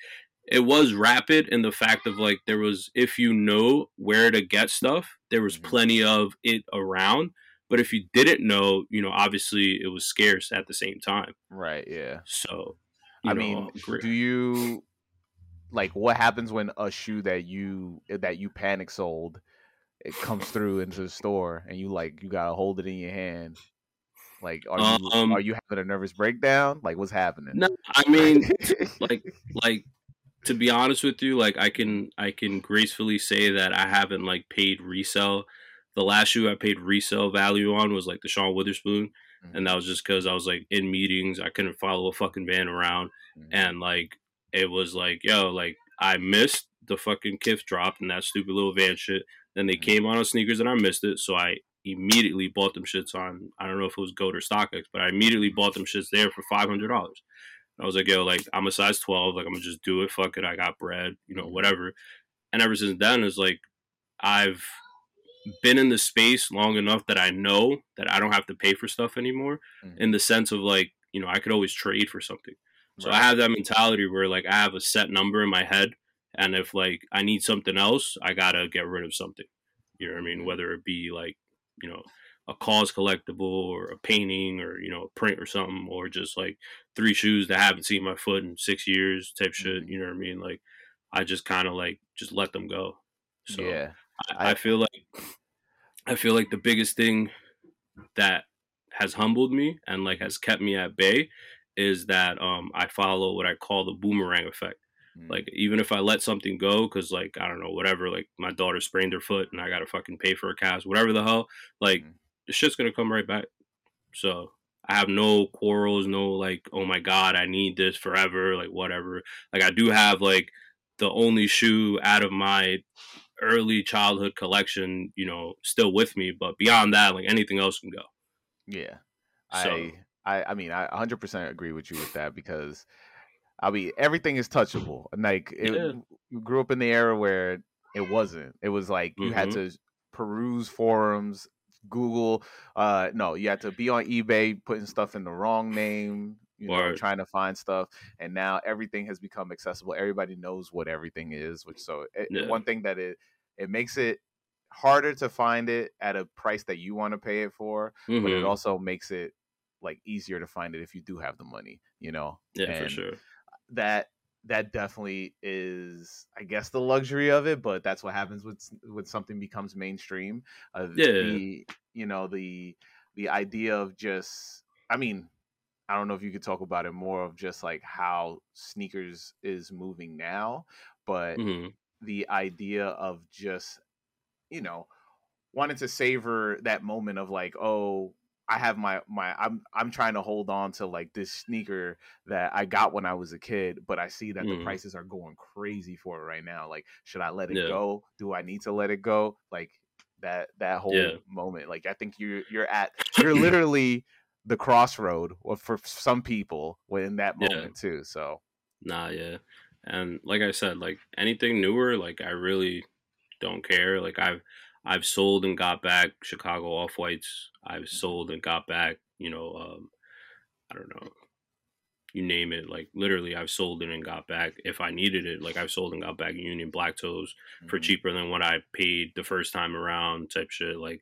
[SPEAKER 2] it was rapid in the fact of like there was if you know where to get stuff, there was
[SPEAKER 1] Mhm.
[SPEAKER 2] plenty of it around. But if you didn't know, you know, obviously it was scarce at the same time.
[SPEAKER 1] Right. Yeah.
[SPEAKER 2] So,
[SPEAKER 1] I know, mean, do you like what happens when a shoe that you that you panic sold it comes through into the store and you like you gotta hold it in your hand like are you um, are you having a nervous breakdown like what's happening
[SPEAKER 2] no i mean <laughs> like like to be honest with you like i can i can gracefully say that i haven't like paid resale the last shoe i paid resale value on was like the Sean Wotherspoon. mm-hmm. and that was just because i was like in meetings i couldn't follow a fucking van around mm-hmm. and like it was like, yo, like I missed the fucking Kith drop and that stupid little van shit. Then they mm-hmm. came on on SNKRS and I missed it, so I immediately bought them shits on. I don't know if it was Goat or StockX, but I immediately bought them shits there for five hundred dollars. I was like, yo, like I'm a size twelve, like I'm gonna just do it. Fuck it, I got bread, you know, mm-hmm. whatever. And ever since then, it's like I've been in the space long enough that I know that I don't have to pay for stuff anymore. Mm-hmm. In the sense of like, you know, I could always trade for something. So right. I have that mentality where like I have a set number in my head, and if like I need something else, I gotta get rid of something. You know what I mean? Mm-hmm. Whether it be like you know a KAWS collectible or a painting or you know a print or something, or just like three shoes that haven't seen my foot in six years type shit. Mm-hmm. You know what I mean? Like I just kind of like just let them go. So yeah, I, I feel like I feel like the biggest thing that has humbled me and like has kept me at bay is that um, I follow what I call the boomerang effect. Mm. Like even if I let something go, because like I don't know, whatever, like my daughter sprained her foot and I gotta fucking pay for a cast, whatever the hell, like mm. the shit's gonna come right back. So I have no quarrels, no like, oh my god, I need this forever, like whatever. Like I do have like the only shoe out of my early childhood collection, you know, still with me, but beyond that, like anything else can go.
[SPEAKER 1] Yeah. So, I I, I mean, I 100% agree with you with that because, I mean, everything is touchable. Like, it, yeah. you grew up in the era where it wasn't. It was like you mm-hmm. had to peruse forums, Google. Uh, no, you had to be on eBay putting stuff in the wrong name. You know, trying to find stuff, and now everything has become accessible. Everybody knows what everything is, which so it, yeah. one thing that it it makes it harder to find it at a price that you want to pay it for, mm-hmm. but it mm-hmm. also makes it like easier to find it if you do have the money, you know.
[SPEAKER 2] Yeah, and for sure.
[SPEAKER 1] That that definitely is i guess the luxury of it but that's what happens with when something becomes mainstream uh, yeah the, you know the the idea of just i mean i don't know if you could talk about it more of just like how sneakers is moving now but mm-hmm. the idea of just you know wanting to savor that moment of like oh I have my my I'm I'm trying to hold on to like this sneaker that I got when I was a kid, but I see that mm. the mm-hmm. prices are going crazy for it right now. Like, should I let it yeah. go? Do I need to let it go? Like that that whole yeah. moment. Like I think you're you're at <coughs> you're literally the crossroad for some people in that moment yeah. too. So
[SPEAKER 2] nah, yeah, and like I said, like anything newer, like I really don't care. Like I've I've sold and got back Chicago off whites. I've sold and got back, you know, um, I don't know, you name it. Like literally, I've sold it and got back if I needed it. Like I've sold and got back Union Black Toes mm-hmm. for cheaper than what I paid the first time around, type shit. Like,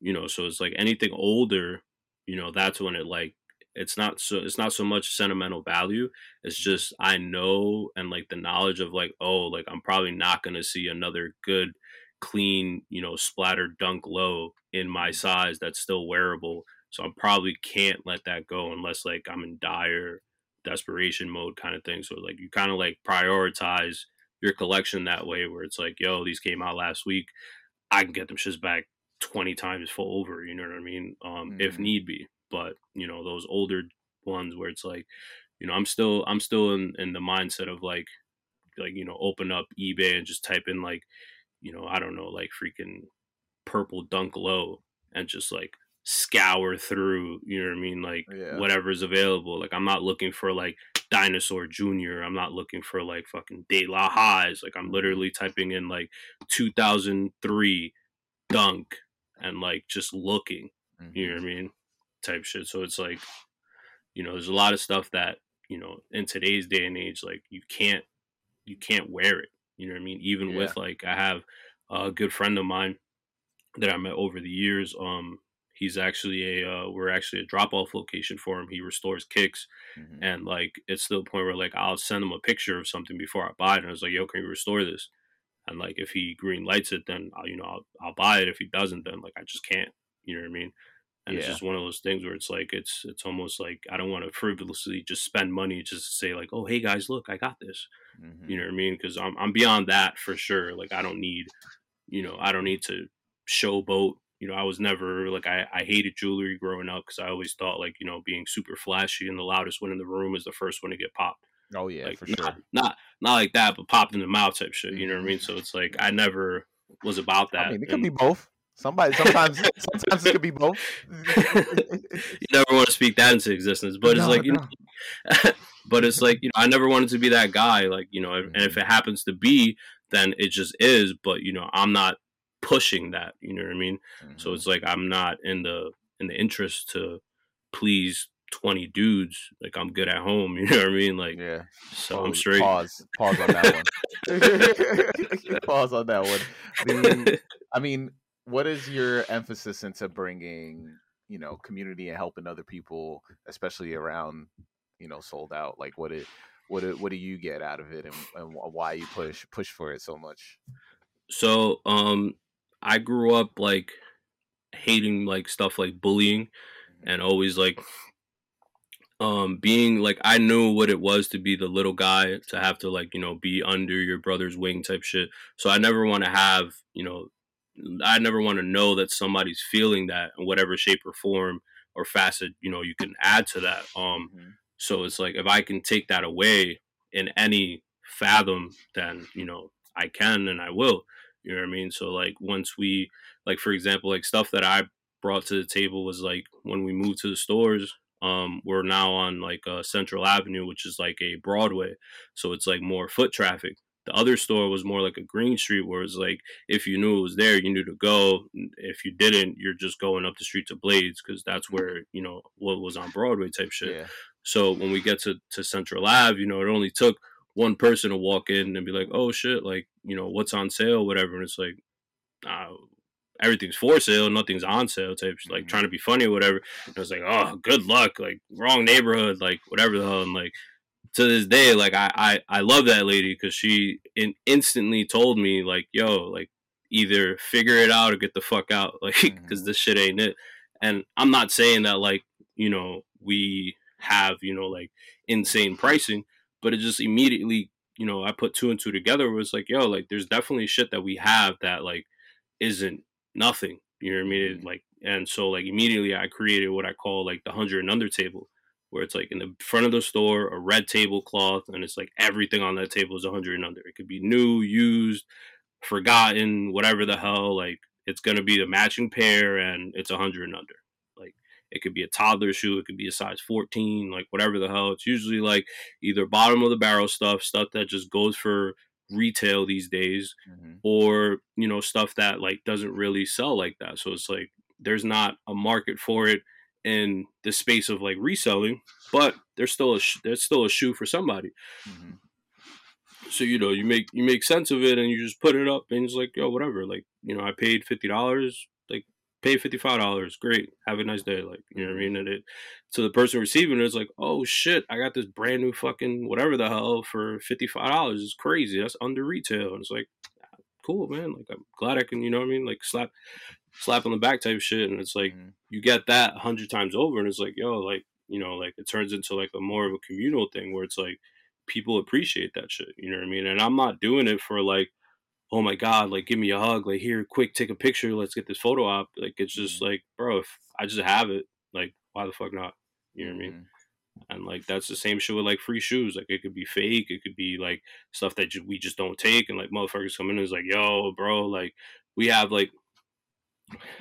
[SPEAKER 2] you know, so it's like anything older, you know, that's when it like it's not so it's not so much sentimental value it's just i know and like the knowledge of like oh like i'm probably not going to see another good clean, you know, splatter dunk low in my mm. size that's still wearable. So I probably can't let that go unless like I'm in dire desperation mode kind of thing. So like you kind of like prioritize your collection that way where it's like, yo, these came out last week. I can get them shits back 20 times full over, you know what I mean? Um, mm-hmm. if need be. But, you know, those older ones where it's like, you know, I'm still I'm still in, in the mindset of like like, you know, open up eBay and just type in like you know, I don't know, like freaking purple dunk low and just like scour through, you know what I mean? Like yeah. whatever's available. Like I'm not looking for like dinosaur junior. I'm not looking for like fucking De La highs. Like I'm literally typing in like 2003 dunk and like just looking, mm-hmm. you know what I mean? Type shit. So it's like, you know, there's a lot of stuff that, you know, in today's day and age, like you can't, you can't wear it. You know what I mean? Even yeah. with like I have a good friend of mine that I met over the years. Um, he's actually a uh, we're actually a drop off location for him. He restores kicks, mm-hmm. and like it's to the point where like I'll send him a picture of something before I buy it, and I was like, "Yo, can you restore this?" And like if he green lights it, then I'll you know I'll, I'll buy it. If he doesn't, then like I just can't. You know what I mean? And yeah. it's just one of those things where it's like it's it's almost like I don't want to frivolously just spend money just to say like, "Oh, hey guys, look, I got this." Mm-hmm. You know what I mean? Because I'm I'm beyond that for sure. Like I don't need, you know, I don't need to showboat you know, I was never like I, I hated jewelry growing up because I always thought like you know being super flashy and the loudest one in the room is the first one to get popped.
[SPEAKER 1] Oh yeah,
[SPEAKER 2] like,
[SPEAKER 1] for sure.
[SPEAKER 2] Not, not not like that, but popped in the mouth type shit. You know what I mean? So it's like I never was about that. I
[SPEAKER 1] mean, it could be both. Somebody sometimes <laughs> sometimes it could be both. <laughs>
[SPEAKER 2] you never want to speak that into existence, but no, it's like you no. know, <laughs> but it's like you know I never wanted to be that guy. Like you know, mm-hmm. and if mm-hmm. it happens to be, then it just is. But you know, I'm not pushing that. You know what I mean? Mm-hmm. So it's like I'm not in the in the interest to please 20 dudes. Like I'm good at home. <laughs> You know what I mean? Like
[SPEAKER 1] yeah.
[SPEAKER 2] So pause, I'm straight.
[SPEAKER 1] Pause. Pause on that one. <laughs> pause on that one. The, <laughs> I mean, what is your emphasis into bringing you know community and helping other people, especially around you know Soled Out? Like what it what it, what do you get out of it and, and why you push push for it so much?
[SPEAKER 2] So um I grew up like hating like stuff like bullying and always like um being like I knew what it was to be the little guy to have to like you know be under your brother's wing type shit so I never want to have you know I never want to know that somebody's feeling that in whatever shape or form or facet you know you can add to that um mm-hmm. so it's like if I can take that away in any fathom then you know I can and I will you know what I mean? So like once we like for example, like stuff that I brought to the table was like when we moved to the stores, um, we're now on like uh, Central Avenue, which is like a Broadway, so it's like more foot traffic. The other store was more like a Green Street, where it's like if you knew it was there, you knew to go. If you didn't, you're just going up the street to Blades because that's where you know what was on Broadway type shit. Yeah. So when we get to to Central Ave, you know, it only took one person to walk in and be like, "Oh shit, like you know what's on sale, whatever," and it's like, uh, everything's for sale, nothing's on sale, type like mm-hmm. trying to be funny or whatever. And I was like, "Oh, good luck, like wrong neighborhood, like whatever the hell," and like to this day, like I I, I love that lady because she in, instantly told me like, "Yo, like either figure it out or get the fuck out, <laughs> like because mm-hmm. this shit ain't it." And I'm not saying that like you know we have you know like insane pricing but it just immediately, you know, I put two and two together. It was like, yo, like there's definitely shit that we have that like isn't nothing. You know what I mean? It, mm-hmm. like, and so like immediately I created what I call like the hundred and under table, where it's like in the front of the store, a red tablecloth, and it's like everything on that table is a hundred and under. It could be new, used, forgotten, whatever the hell. Like it's gonna be the matching pair, and it's a hundred and under. Like it could be a toddler shoe. It could be a size 14, like whatever the hell. It's usually like either bottom of the barrel stuff, stuff that just goes for retail these days, mm-hmm. or, you know, stuff that like doesn't really sell like that. So it's like there's not a market for it in the space of like reselling, but there's still a sh- there's still a shoe for somebody. Mm-hmm. So you know you make you make sense of it and you just put it up and it's like yo whatever like you know I paid fifty dollars pay fifty five dollars. Great, have a nice day. Like you know what I mean. And it to the person receiving it is like, oh shit, I got this brand new fucking whatever the hell for fifty five dollars. It's crazy. That's under retail. And it's like, cool, man. Like I'm glad I can. You know what I mean? Like slap slap on the back type shit. And it's like mm-hmm. you get that a hundred times over, and it's like, yo, like you know, like it turns into like a more of a communal thing where it's like people appreciate that shit. You know what I mean? And I'm not doing it for like oh my god, like give me a hug, like here, quick, take a picture, let's get this photo op. Like it's just mm-hmm. like, bro, if I just have it, like why the fuck not? You know what I mean? Mm-hmm. And like that's the same shit with like free shoes. Like it could be fake, it could be like stuff that we just don't take, and like motherfuckers come in and is like, yo, bro, like we have like,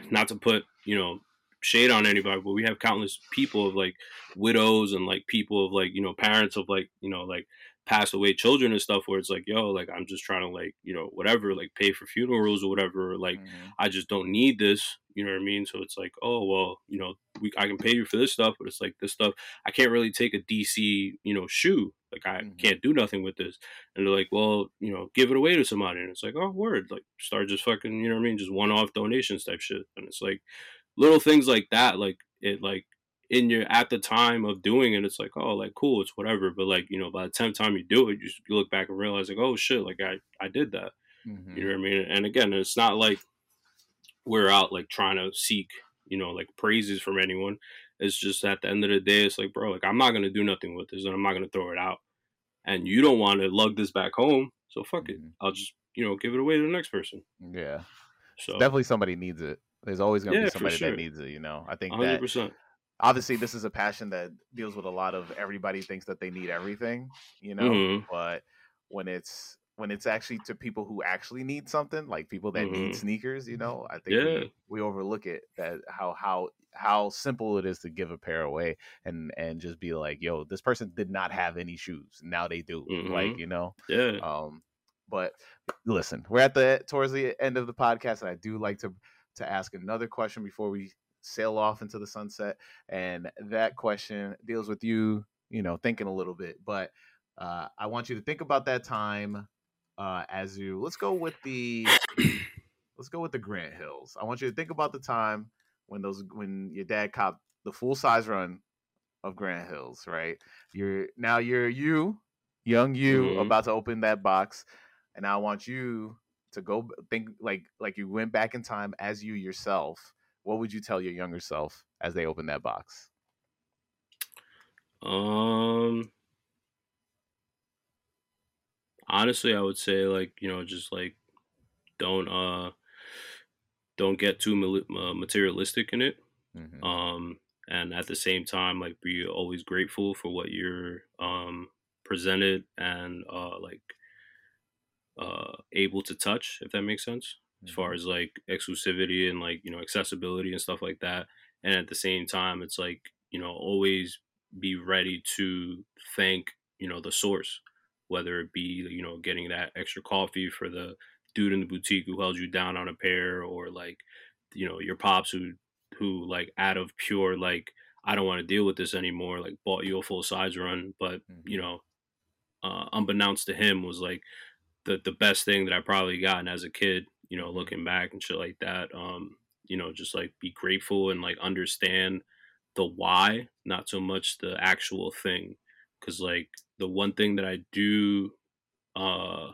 [SPEAKER 2] not to put you know shade on anybody, but we have countless people of like widows and like people of like you know parents of like you know like pass away children and stuff where it's like yo like i'm just trying to like you know whatever like pay for funerals or whatever like mm-hmm. i just don't need this you know what i mean so it's like oh well you know we i can pay you for this stuff but it's like this stuff i can't really take a dc you know shoe like i mm-hmm. can't do nothing with this and they're like well you know give it away to somebody and it's like oh word like start just fucking you know what i mean just one-off donations type shit and it's like little things like that, like it like in your at the time of doing it, it's like, oh, like cool, it's whatever. But like, you know, by the tenth time you do it, you, you look back and realize like, oh shit, like I I did that. Mm-hmm. You know what I mean? And again, it's not like we're out like trying to seek, you know, like praises from anyone. It's just at the end of the day, it's like, bro, like I'm not gonna do nothing with this, and I'm not gonna throw it out. And you don't want to lug this back home, so fuck mm-hmm. it. I'll just, you know, give it away to the next person.
[SPEAKER 1] Yeah. So definitely somebody needs it. There's always gonna yeah, be somebody sure. that needs it. You know, I think 100%. that obviously this is a passion that deals with a lot of everybody thinks that they need everything. You know, mm-hmm. but when it's when it's actually to people who actually need something, like people that mm-hmm. need sneakers, you know, I think yeah. we, we overlook it that how how how simple it is to give a pair away and and just be like, yo, this person did not have any shoes, now they do, mm-hmm. like you know,
[SPEAKER 2] yeah.
[SPEAKER 1] Um, but listen, we're at the towards the end of the podcast, and I do like to to ask another question before we sail off into the sunset, and that question deals with you, you know, thinking a little bit, but. Uh, I want you to think about that time uh, as you let's go with the let's go with the Grant Hills. I want you to think about the time when those when your dad copped the full size run of Grant Hills, right? You're now you're you, young you, mm-hmm. about to open that box, and I want you to go think like like you went back in time as you yourself. What would you tell your younger self as they open that box?
[SPEAKER 2] Um, honestly, I would say like you know just like don't uh don't get too uh, materialistic in it. Mm-hmm. Um, and at the same time, like be always grateful for what you're um presented and uh like uh able to touch, if that makes sense. Mm-hmm. As far mm-hmm. as like exclusivity and like you know accessibility and stuff like that. And at the same time, it's like you know always be ready to thank you know the source whether it be you know getting that extra coffee for the dude in the boutique who held you down on a pair or like you know your pops who who like out of pure like I don't want to deal with this anymore like bought you a full size run but mm-hmm. you know uh, unbeknownst to him was like the the best thing that I probably gotten as a kid you know looking back and shit like that um you know just like be grateful and like understand the why not so much the actual thing because like the one thing that I do uh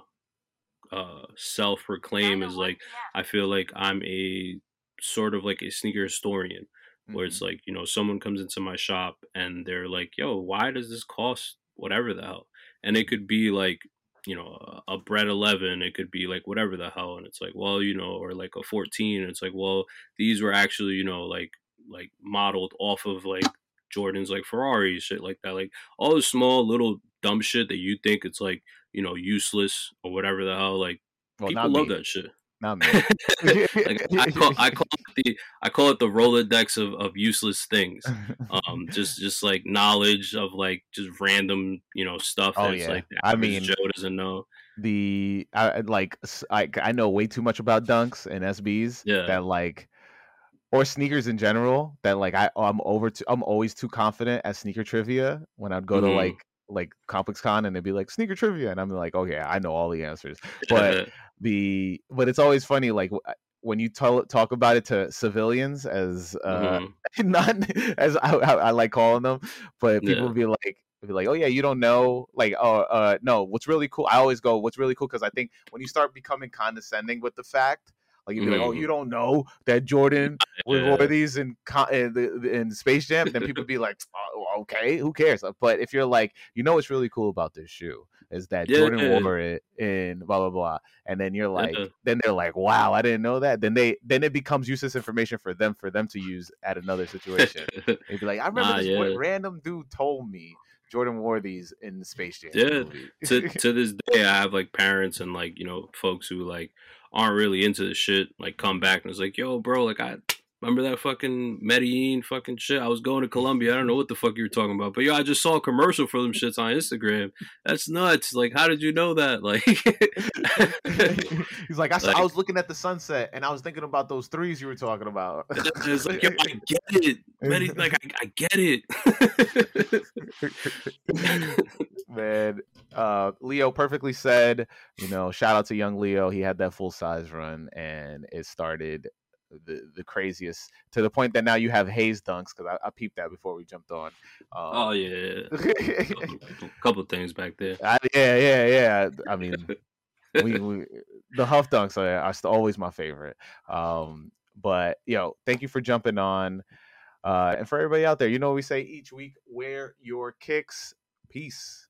[SPEAKER 2] uh self proclaim is like I feel like I'm a sort of like a sneaker historian mm-hmm. where it's mm-hmm. like, you know, someone comes into my shop and they're like, yo, why does this cost whatever the hell? And it could be like, you know, a Bred 11, it could be like whatever the hell. And it's like, well, you know, or like a 14. And it's like, well, these were actually, you know, like, like modeled off of like Jordans like Ferrari, shit like that. Like all the small little dumb shit that you think it's like, you know, useless or whatever the hell. Like well, people love me. that shit.
[SPEAKER 1] Not me. <laughs>
[SPEAKER 2] like, <laughs> I call I call it the I call it the Rolodex of, of useless things. Um, <laughs> just just like knowledge of like just random you know stuff.
[SPEAKER 1] Oh yeah. Like I mean,
[SPEAKER 2] Joe doesn't know
[SPEAKER 1] the I like I I know way too much about dunks and SBs.
[SPEAKER 2] Yeah.
[SPEAKER 1] That like or sneakers in general that like I I'm over to I'm always too confident at sneaker trivia when I'd go mm-hmm. to like like ComplexCon and they'd be like sneaker trivia and I'm like okay I know all the answers but <laughs> the but it's always funny like when you tell, talk about it to civilians as uh mm-hmm. <laughs> not as I, I, I, like calling them but people yeah. be like be like oh yeah you don't know like oh uh no what's really cool I always go what's really cool because I think when you start becoming condescending with the fact like you'd be mm. like, "Oh, you mm. don't know that Jordan <laughs> yeah. wore these in in, in Space Jam?" Then people be like, oh, "Okay, who cares?" But if you're like, you know, what's really cool about this shoe is that yeah, Jordan wore it in blah blah blah, and then you're like, then they're like, "Wow, I didn't know that." Then they then it becomes useless information for them for them to use at another situation. <laughs> They'd be like, "I remember nah, this random dude told me." Jordan wore these in the Space Jam.
[SPEAKER 2] Yeah, to to <laughs> this day, I have like parents and like you know folks who like aren't really into the shit like come back and it's like, yo, bro, like I remember that fucking Medellin fucking shit. I was going to Colombia. I don't know what the fuck you were talking about, but yo, I just saw a commercial for them shits on Instagram. That's nuts. Like, how did you know that? <laughs> Like, <laughs>
[SPEAKER 1] he's like, I, like, I was looking at the sunset and I was thinking about those threes you were talking about. <laughs>
[SPEAKER 2] it's like, yo, I get it. Medellin, like, I, I get it.
[SPEAKER 1] Man, uh, Leo perfectly said, you know, shout out to young Leo. He had that full size run and it started the, the craziest to the point that now you have haze dunks because I, I, peeped that before we jumped on.
[SPEAKER 2] Um, oh yeah, <laughs> a couple, things back there.
[SPEAKER 1] I, yeah, yeah, yeah. <laughs> I mean, we, <laughs> we the HUF dunks are, are always my favorite. Um, but yo, thank you for jumping on. Uh, and for everybody out there, you know we say each week, wear your kicks. Peace.